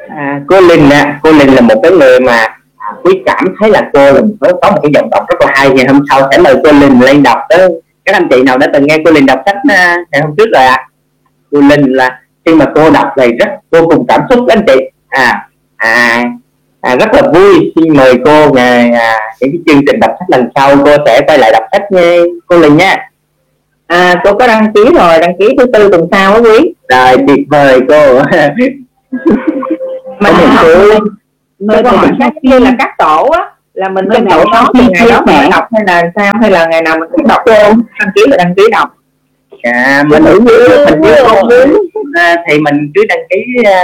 à, cô linh ạ. Cô linh là một cái người mà quý cảm thấy là cô là có, có một cái giọng đọc rất là hay. Thì hôm sau sẽ mời cô linh lên đọc đó các anh chị nào đã từng nghe cô linh đọc sách à, ngày hôm trước rồi ạ? À? cô linh là khi mà cô đọc này rất vô cùng cảm xúc anh chị. À à, à rất là vui xin mời cô ngày à, những cái chương trình đọc sách lần sau. Cô sẽ quay lại đọc sách nghe cô linh nha. À cô có đăng ký rồi đăng ký thứ tư tuần sau á quý. Rồi tuyệt vời cô. Mà mình tự mình còn các kia là các tổ á là mình trên tổ đó thì ngày đó mình đọc hay là sao? Hay là ngày nào mình cũng đọc luôn? Đăng ký là đăng ký đọc. À mình như mình cứ không muốn à, thì mình cứ đăng ký à,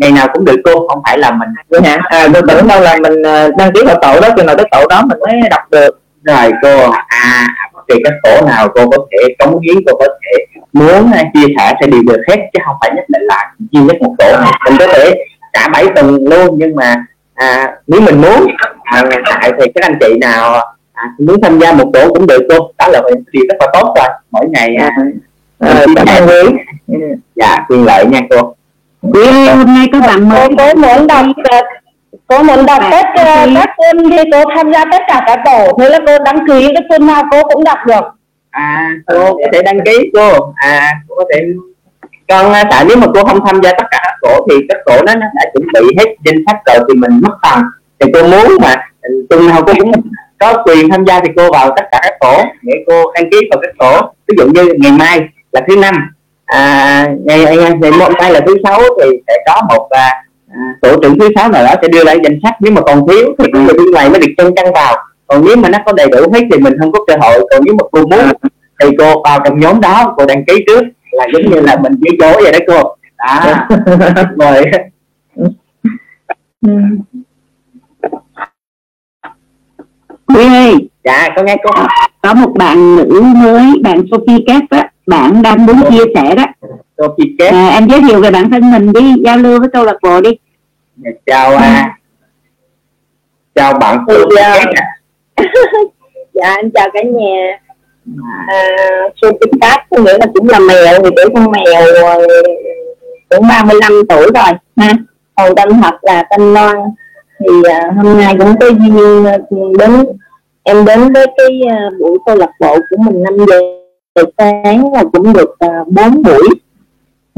ngày nào cũng được cô không phải là mình vậy hả? À tôi tưởng đâu là mình à, đăng ký vào tổ đó khi nào tới tổ đó mình mới đọc được. Rồi cô à thì cái tổ nào cô có thể cống hiến cô có thể muốn à, chia sẻ sẽ đều được hết chứ không phải nhất định là duy nhất một tổ này. Mình có thể cả bảy tuần luôn nhưng mà à, nếu mình muốn à, tại thì các anh chị nào à, muốn tham gia một tổ cũng được cô. Đó là điều rất là tốt rồi mỗi ngày à, à, cảm ơn quý. Dạ quyền lợi nha cô quý hôm nay có bạn mới cô muốn đọc cô muốn đọc tất cả các kênh thì cô tham gia tất cả các tổ thế là cô đăng ký cái kênh nào cô cũng đọc được. À cô có thể đăng ký cô. À cô có thể còn à, tại nếu mà cô không tham gia tất cả các cổ thì các cổ nó nó đã chuẩn bị hết danh sách rồi thì mình mất phần. Thì cô muốn mà tuần nào cô cũng có quyền tham gia thì cô vào tất cả các cổ để cô đăng ký vào các cổ. Ví dụ như ngày mai là thứ năm à, ngày ngày ngày hôm nay là thứ sáu thì sẽ có một à, à, tổ trưởng thứ sáu nào đó sẽ đưa lại danh sách. Nếu mà còn thiếu thì người bên ngoài mới được chân chân vào. Còn nếu mà nó có đầy đủ hết thì mình không có cơ hội. Còn nếu mà cô muốn thì cô vào trong nhóm đó cô đăng ký trước là giống như là mình ghi dối vậy đó cô. Đó. Rồi. Quý ơi, dạ có nghe cô. Có một bạn nữ mới, bạn Sophie Cát á, bạn đang muốn chia sẻ đó. À, em giới thiệu về bản thân mình đi, giao lưu với câu lạc bộ đi. chào à, chào bạn Ừ, cô dạ. à. dạ em chào cả nhà à, Xuân Tinh Cát có nghĩa là cũng là mèo thì tuổi con mèo ờ, cũng 35 tuổi rồi ha còn tên thật là tên Loan thì à, hôm nay cũng có duyên ờ, đến em đến với cái à, buổi câu lạc bộ của mình 5 giờ sáng và cũng được à, uh, 4 buổi.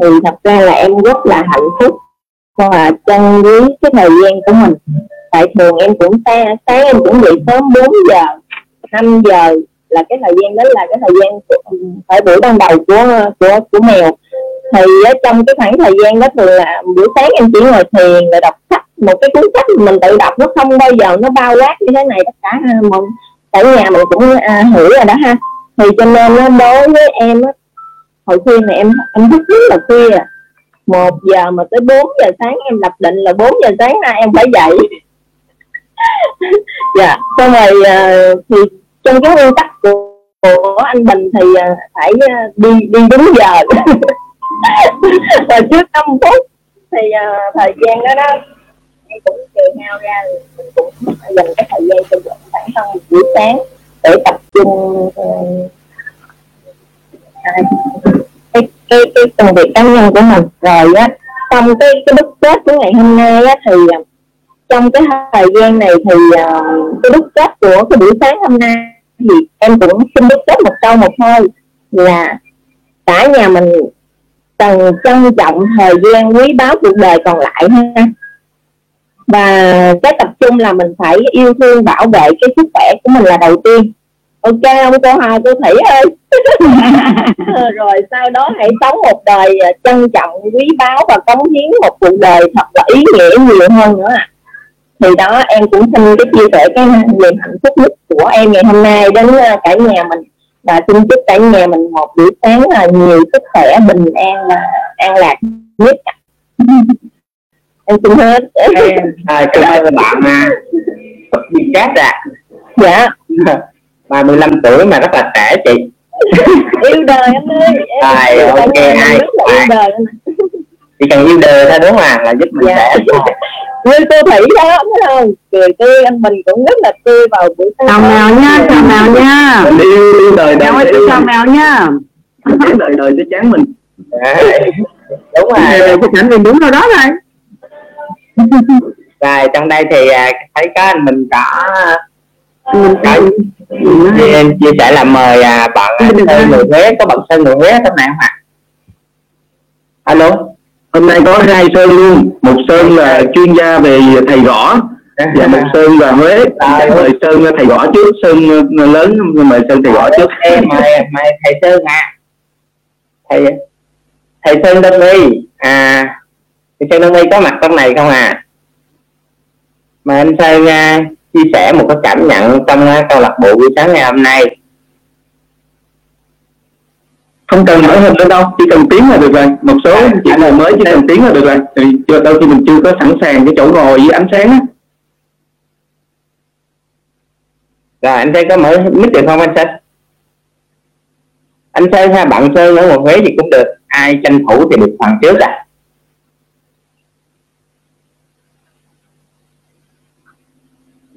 Thì thật ra là em rất là hạnh phúc và trân quý cái thời gian của mình. Tại thường em cũng sáng, sáng em cũng dậy sớm 4 giờ 5 giờ là cái thời gian đó là cái thời gian của, ừ, phải buổi ban đầu của của của mèo. Thì ở trong cái khoảng thời gian đó thường là buổi sáng em chỉ ngồi thiền rồi đọc sách. Một cái cuốn sách mình tự đọc nó không bao giờ nó bao quát như thế này tất cả à, mình tại cả nhà mình cũng à, hiểu rồi đó ha thì cho nên nó đối với em á hồi khi mà em em thức rất là khuya. Một giờ mà tới 4 giờ sáng em lập định là 4 giờ sáng nay em phải dậy. Dạ xong rồi uh, thì trong cái nguyên tắc của, của anh Bình thì uh, phải uh, đi đi đúng giờ. Và trước 5 phút thì uh, thời gian đó đó em cũng trừ hao ra mình cũng dành cái thời gian cho bản thân buổi sáng để tập trung ờ, cái cái cái công việc cá nhân của mình. Rồi á, trong cái cái đúc kết của ngày hôm nay á, thì ờ, trong cái thời gian này thì ờ, cái đúc kết của cái buổi sáng hôm nay thì em cũng xin đúc kết một câu một thôi là cả nhà mình cần trân trọng thời gian quý báu cuộc đời còn lại ha và cái tập trung là mình phải yêu thương bảo vệ cái sức khỏe của mình là đầu tiên. Ok không cô Hà cô Thủy ơi? Rồi sau đó hãy sống một đời à, trân trọng quý báu và cống hiến một cuộc đời thật là ý nghĩa nhiều hơn nữa ạ. Thì đó em cũng xin cái chia sẻ cái niềm hạnh phúc nhất của em ngày hôm nay đến à, cả nhà mình. Và xin chúc cả nhà mình một buổi sáng là nhiều sức khỏe bình an và an lạc nhất. em xin hết. À, cảm ơn bạn à, chị kết à? Dạ. 35 tuổi mà rất là trẻ chị. Yêu đời anh ơi em Ai, yêu ok, mình ai, rất là yêu đời chỉ cần yêu đời thôi đúng không à là giúp mình Dạ. trẻ như cô thủy đó thấy không? Cười tươi anh bình cũng rất là tươi vào buổi sáng Chào mèo nha, chào mèo nha. mình yêu yêu đời đời Chào mèo nha. đời đời sẽ chán mình. Đúng rồi. Cái cảnh mình đúng rồi đó rồi. rồi trong đây thì à, thấy có anh mình có có thì em chia sẻ là mời à, bạn à, sơn người Huế có bạn sơn người Huế trong này không ạ? Alo? Hôm nay có hai sơn luôn. Một sơn là chuyên gia về thầy gõ và một sơn là huế. Em mời sơn thầy gõ trước. Sơn lớn mời sơn thầy gõ trước. em mời mời thầy sơn à thầy thầy sơn đông y à thầy sơn đông y có mặt trong này không à? Mà anh sơn à, chia sẻ một cái cảm nhận trong à, câu lạc bộ buổi sáng ngày hôm nay. Không cần mở hình lên đâu chỉ cần tiếng là được rồi. Một số chị nào mới chỉ cần tiếng là được rồi. Thì đôi khi mình chưa có sẵn sàng cái chỗ ngồi với ánh sáng á. Rồi anh sơn có mở mic được không anh sơn? Anh sơn ha bạn sơn ở một Huế gì cũng được. Ai tranh thủ thì được phần trước à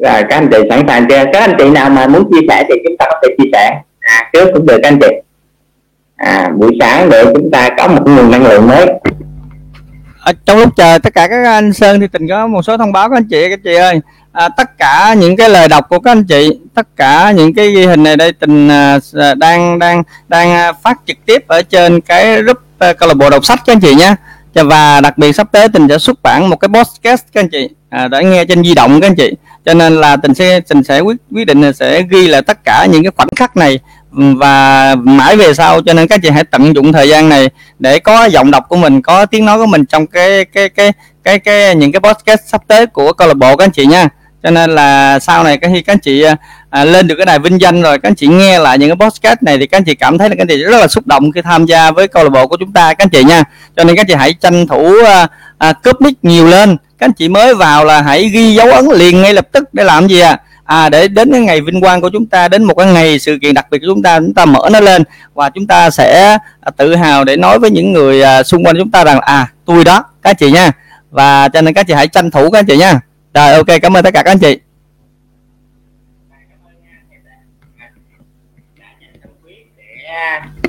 rồi các anh chị sẵn sàng chưa? Các anh chị nào mà muốn chia sẻ thì chúng ta có thể chia sẻ. À, trước cũng được các anh chị. À, buổi sáng để chúng ta có một nguồn năng lượng mới. À, trong lúc chờ tất cả các anh sơn thì tình có một số thông báo các anh chị các chị ơi. À, tất cả những cái lời đọc của các anh chị tất cả những cái ghi hình này đây tình à, à đang đang đang à, phát trực tiếp ở trên cái group à, câu lạc bộ đọc sách các anh chị nhé Dạ, và đặc biệt sắp tới tình sẽ xuất bản một cái podcast các anh chị. À, để nghe trên di động các anh chị. Cho nên là tình sẽ tình sẽ quyết quyết định là sẽ ghi lại tất cả những cái khoảnh khắc này ừ, và mãi về sau. Cho nên các chị hãy tận dụng thời gian này để có giọng đọc của mình có tiếng nói của mình trong cái cái cái cái cái những cái podcast sắp tới của câu lạc bộ các anh chị nha cho nên là sau này khi các anh chị à, à, lên được cái đài vinh danh rồi các anh chị nghe lại những cái podcast này thì các anh chị cảm thấy là các anh chị rất là xúc động khi tham gia với câu lạc bộ của chúng ta các anh chị nha. Cho nên các anh chị hãy tranh thủ à, à, cướp mic nhiều lên. Các anh chị mới vào là hãy ghi dấu ấn liền ngay lập tức để làm gì à à để đến cái ngày vinh quang của chúng ta đến một cái ngày sự kiện đặc biệt của chúng ta chúng ta mở nó lên. Và chúng ta sẽ à, tự hào để nói với những người à, xung quanh chúng ta rằng à tôi đó các chị nha. Và cho nên các chị hãy tranh thủ các chị nha rồi ok cảm ơn tất cả các anh chị.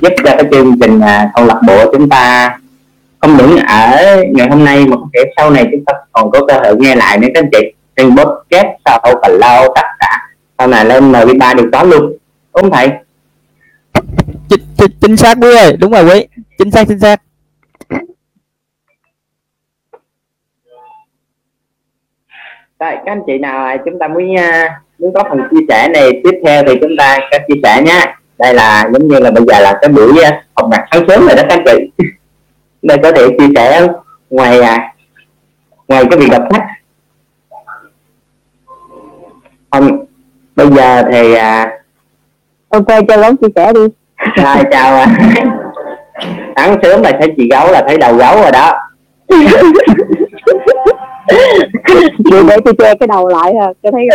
Giúp cho cái chương trình à, câu lạc bộ chúng ta không những ở ngày hôm nay mà có thể sau này chúng ta còn có cơ hội nghe lại nữa các anh chị. Trên podcast sau và lâu tất cả. Sau này lên mp3 được có luôn. Đúng không thầy? Chính, chính, chính xác quý ơi đúng rồi quý. Chính xác chính xác rồi các anh chị nào chúng ta muốn uh, muốn có phần chia sẻ này tiếp theo thì chúng ta có chia sẻ nhé đây là giống như là bây giờ là cái buổi uh, học mặt sáng sớm rồi đó các anh chị. Đây có thể chia sẻ ngoài uh, ngoài cái việc đọc sách không bây giờ thì à... ok cho lớn chia sẻ đi. Rồi chào à. sáng sớm là thấy chị gấu là thấy đầu gấu rồi đó Vậy để tôi che cái đầu lại ha, cho thấy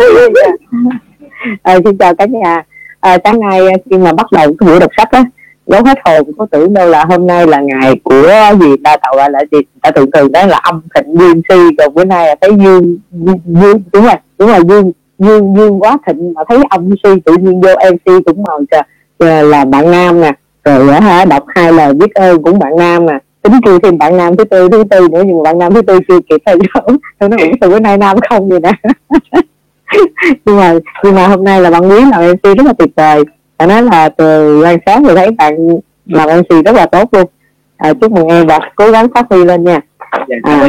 à, xin chào cả nhà. À, sáng nay khi mà bắt đầu cái buổi đọc sách á, gấu hết hồn có tưởng đâu là hôm nay là ngày của gì ta tạo gọi là gì? Ta thường thường đó là âm thịnh dương si còn bữa nay là thấy dương dương đúng rồi đúng rồi dương dương dương quá thịnh mà thấy âm si tự nhiên vô mc cũng màu trời. Là bạn nam nè rồi hả đọc hai lời biết ơn cũng bạn nam nè tính kêu thêm bạn nam thứ tư thứ tư nữa nhưng mà bạn nam thứ tư chưa kịp thay đổi tôi nói từ bữa nay nam không vậy nè. Nhưng mà nhưng mà hôm nay là bạn quý là mc rất là tuyệt vời. Phải nói là từ quan sát thì thấy bạn làm mc rất là tốt luôn. À, chúc mừng em và cố gắng phát huy lên nha. Dạ, à,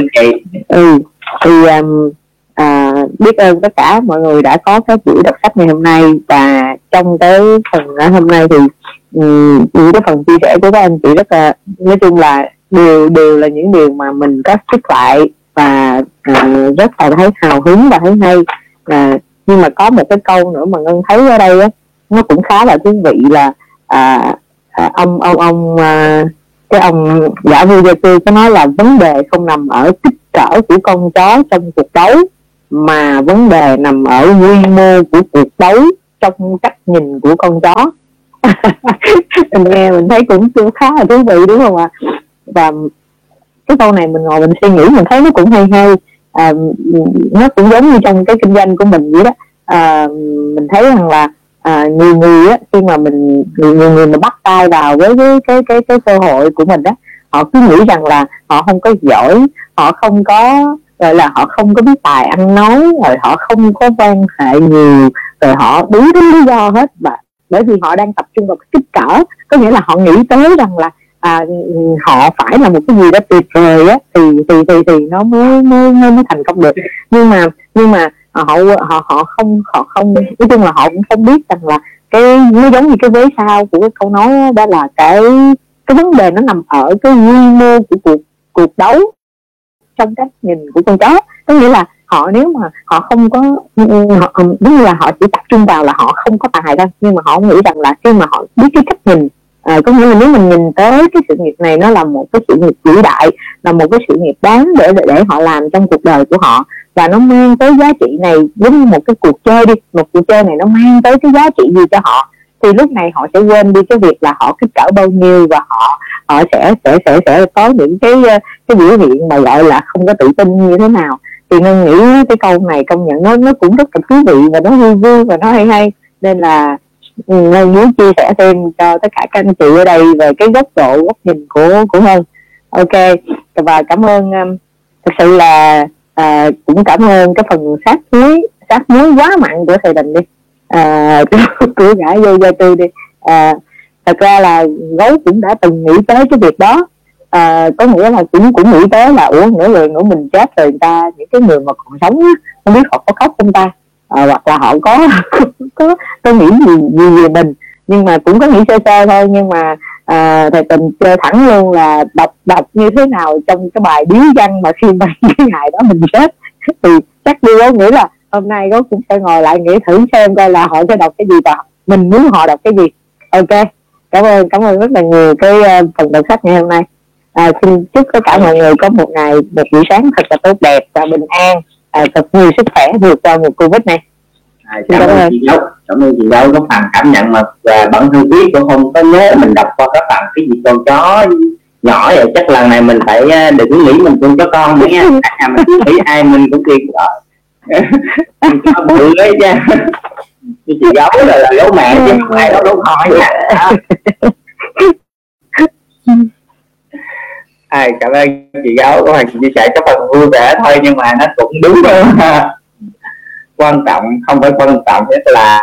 ừ thì um, à, biết ơn tất cả mọi người đã có cái buổi đọc sách ngày hôm nay. Và trong cái phần hôm nay thì um, những cái phần chia sẻ của các anh chị rất là nói chung là đều đều là những điều mà mình có thích lại và uh, rất là thấy hào hứng và thấy hay. Uh, nhưng mà có một cái câu nữa mà ngân thấy ở đây á nó cũng khá là thú vị là à, à, ông ông ông à, cái ông giả vui gia cư có nói là vấn đề không nằm ở kích cỡ của con chó trong cuộc đấu mà vấn đề nằm ở quy mô của cuộc đấu trong cách nhìn của con chó. Mình nghe mình thấy cũng khá là thú vị đúng không ạ? Và cái câu này mình ngồi mình suy nghĩ mình thấy nó cũng hay hay. À, nó cũng giống như trong cái kinh doanh của mình vậy đó. À, mình thấy rằng là à, nhiều người á khi mà mình nhiều, nhiều người mà bắt tay vào với cái cái cái cái cơ hội của mình đó họ cứ nghĩ rằng là họ không có giỏi họ không có rồi là họ không có biết tài ăn nói rồi họ không có quan hệ nhiều rồi họ đủ thứ lý do hết. Và bởi vì họ đang tập trung vào cái kích cỡ có nghĩa là họ nghĩ tới rằng là à, họ phải là một cái gì đó tuyệt vời á thì thì thì thì nó mới mới mới, mới thành công được. Nhưng mà nhưng mà họ họ họ không họ không nói chung là họ cũng không biết rằng là cái nó giống như cái vế sau của cái câu nói đó, đó là cái cái vấn đề nó nằm ở cái quy mô của cuộc cuộc đấu trong cách nhìn của con chó. Có nghĩa là họ nếu mà họ không có họ đúng như là họ chỉ tập trung vào là họ không có tài thôi. Nhưng mà họ nghĩ rằng là khi mà họ biết cái cách nhìn à, có nghĩa là nếu mình nhìn tới cái sự nghiệp này nó là một cái sự nghiệp vĩ đại là một cái sự nghiệp đáng để để, họ làm trong cuộc đời của họ và nó mang tới giá trị này giống như một cái cuộc chơi đi một cuộc chơi này nó mang tới cái giá trị gì cho họ thì lúc này họ sẽ quên đi cái việc là họ kích cỡ bao nhiêu và họ họ sẽ sẽ sẽ sẽ có những cái ờ, cái biểu hiện mà gọi là không có tự tin như thế nào. Thì ngân nghĩ cái câu này công nhận nó nó cũng rất là thú vị và nó vui vui và nó hay hay. Nên là ừ, ngân muốn chia sẻ thêm cho tất cả các anh chị ở đây về cái góc độ góc nhìn của của hơn ok và cảm ơn um, thực sự là à, cũng cảm ơn cái phần sát muối sát muối quá mặn của thầy đình đi. À, của gã dây gia tư đi. À, thật ra là gấu cũng đã từng nghĩ tới cái việc đó. À, có nghĩa là cũng cũng nghĩ tới là ủa nửa người nữa mình chết rồi người ta những cái người mà còn sống á, không biết họ có khóc không ta? À, hoặc là họ có có có nghĩ gì gì về mình. Nhưng mà cũng có nghĩ sơ sơ thôi nhưng mà à, thầy tình chơi thẳng luôn là đọc đọc như thế nào trong cái bài điếu văn mà khi mà cái ngày đó mình chết. Thì chắc đi có nghĩ là hôm nay có cũng sẽ ngồi lại nghĩ thử xem coi là họ sẽ đọc cái gì và mình muốn họ đọc cái gì. Ok cảm ơn cảm ơn rất là nhiều cái uh, phần đọc sách ngày hôm nay. À, xin chúc tất cả mọi người có một ngày một buổi sáng thật là tốt đẹp và bình an à, thật nhiều sức khỏe vượt qua mùa covid này. À, cảm ơn chị dâu cảm ơn chị dâu có phần cảm nhận mà và bản thân viết cũng không có nhớ mình đọc qua các bạn cái gì con chó nhỏ vậy. Chắc lần này mình phải à, đừng nghĩ mình cũng có con nữa nha. À, mình nghĩ ai mình cũng kiên rồi có bự ấy nha chị giấu là, là giấu mẹ chứ không ai đó đâu hỏi nha ai cảm ơn chị giáo có phần chia sẻ có phần vui vẻ thôi nhưng mà nó cũng đúng rồi quan trọng không phải quan trọng nhất là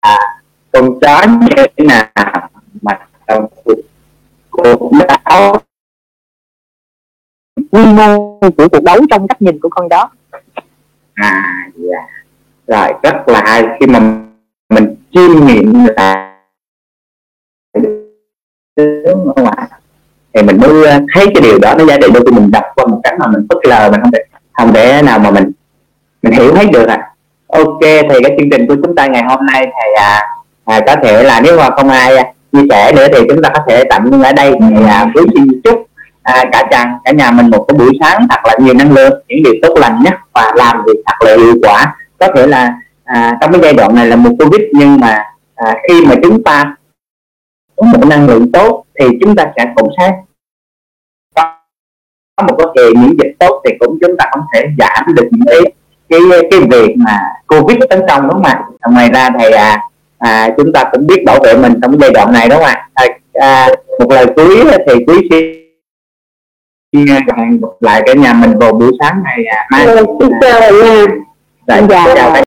à, con chó như thế nào mà trong cuộc đấu quy mô của cuộc đấu trong cách nhìn của con đó. À dạ. Rồi rất là hay khi mà mình chiêm nghiệm là tướng ở ngoài thì mình mới ờ, thấy cái điều đó nó giá trị đôi khi mình đọc qua một cách mà mình phớt lờ mình không thể không thể nào mà mình mình hiểu hết được à ok thì cái chương trình của chúng ta ngày hôm nay thì à, à có thể là nếu mà không ai à, chia sẻ nữa thì chúng ta có thể tạm ngưng ở đây. Thì à, quý xin chúc à, cả chàng cả nhà mình một cái buổi sáng thật là nhiều năng lượng những điều tốt lành nhất và làm việc thật là hiệu quả. Có thể là à, trong cái giai đoạn này là một covid nhưng mà à, khi mà chúng ta có một năng lượng tốt thì chúng ta sẽ cũng sẽ có một cái hệ miễn dịch tốt thì cũng chúng ta không thể giảm được những cái cái cái việc mà covid tấn công đúng không ạ? Ngoài ra thầy à, à chúng ta cũng biết bảo vệ mình trong cái giai đoạn này đúng không ạ? À, à, một lời cuối thì quý xin hẹn gặp lại cả nhà mình vào buổi sáng này à, mai. Xin chào nhà. Dạ, chào. cả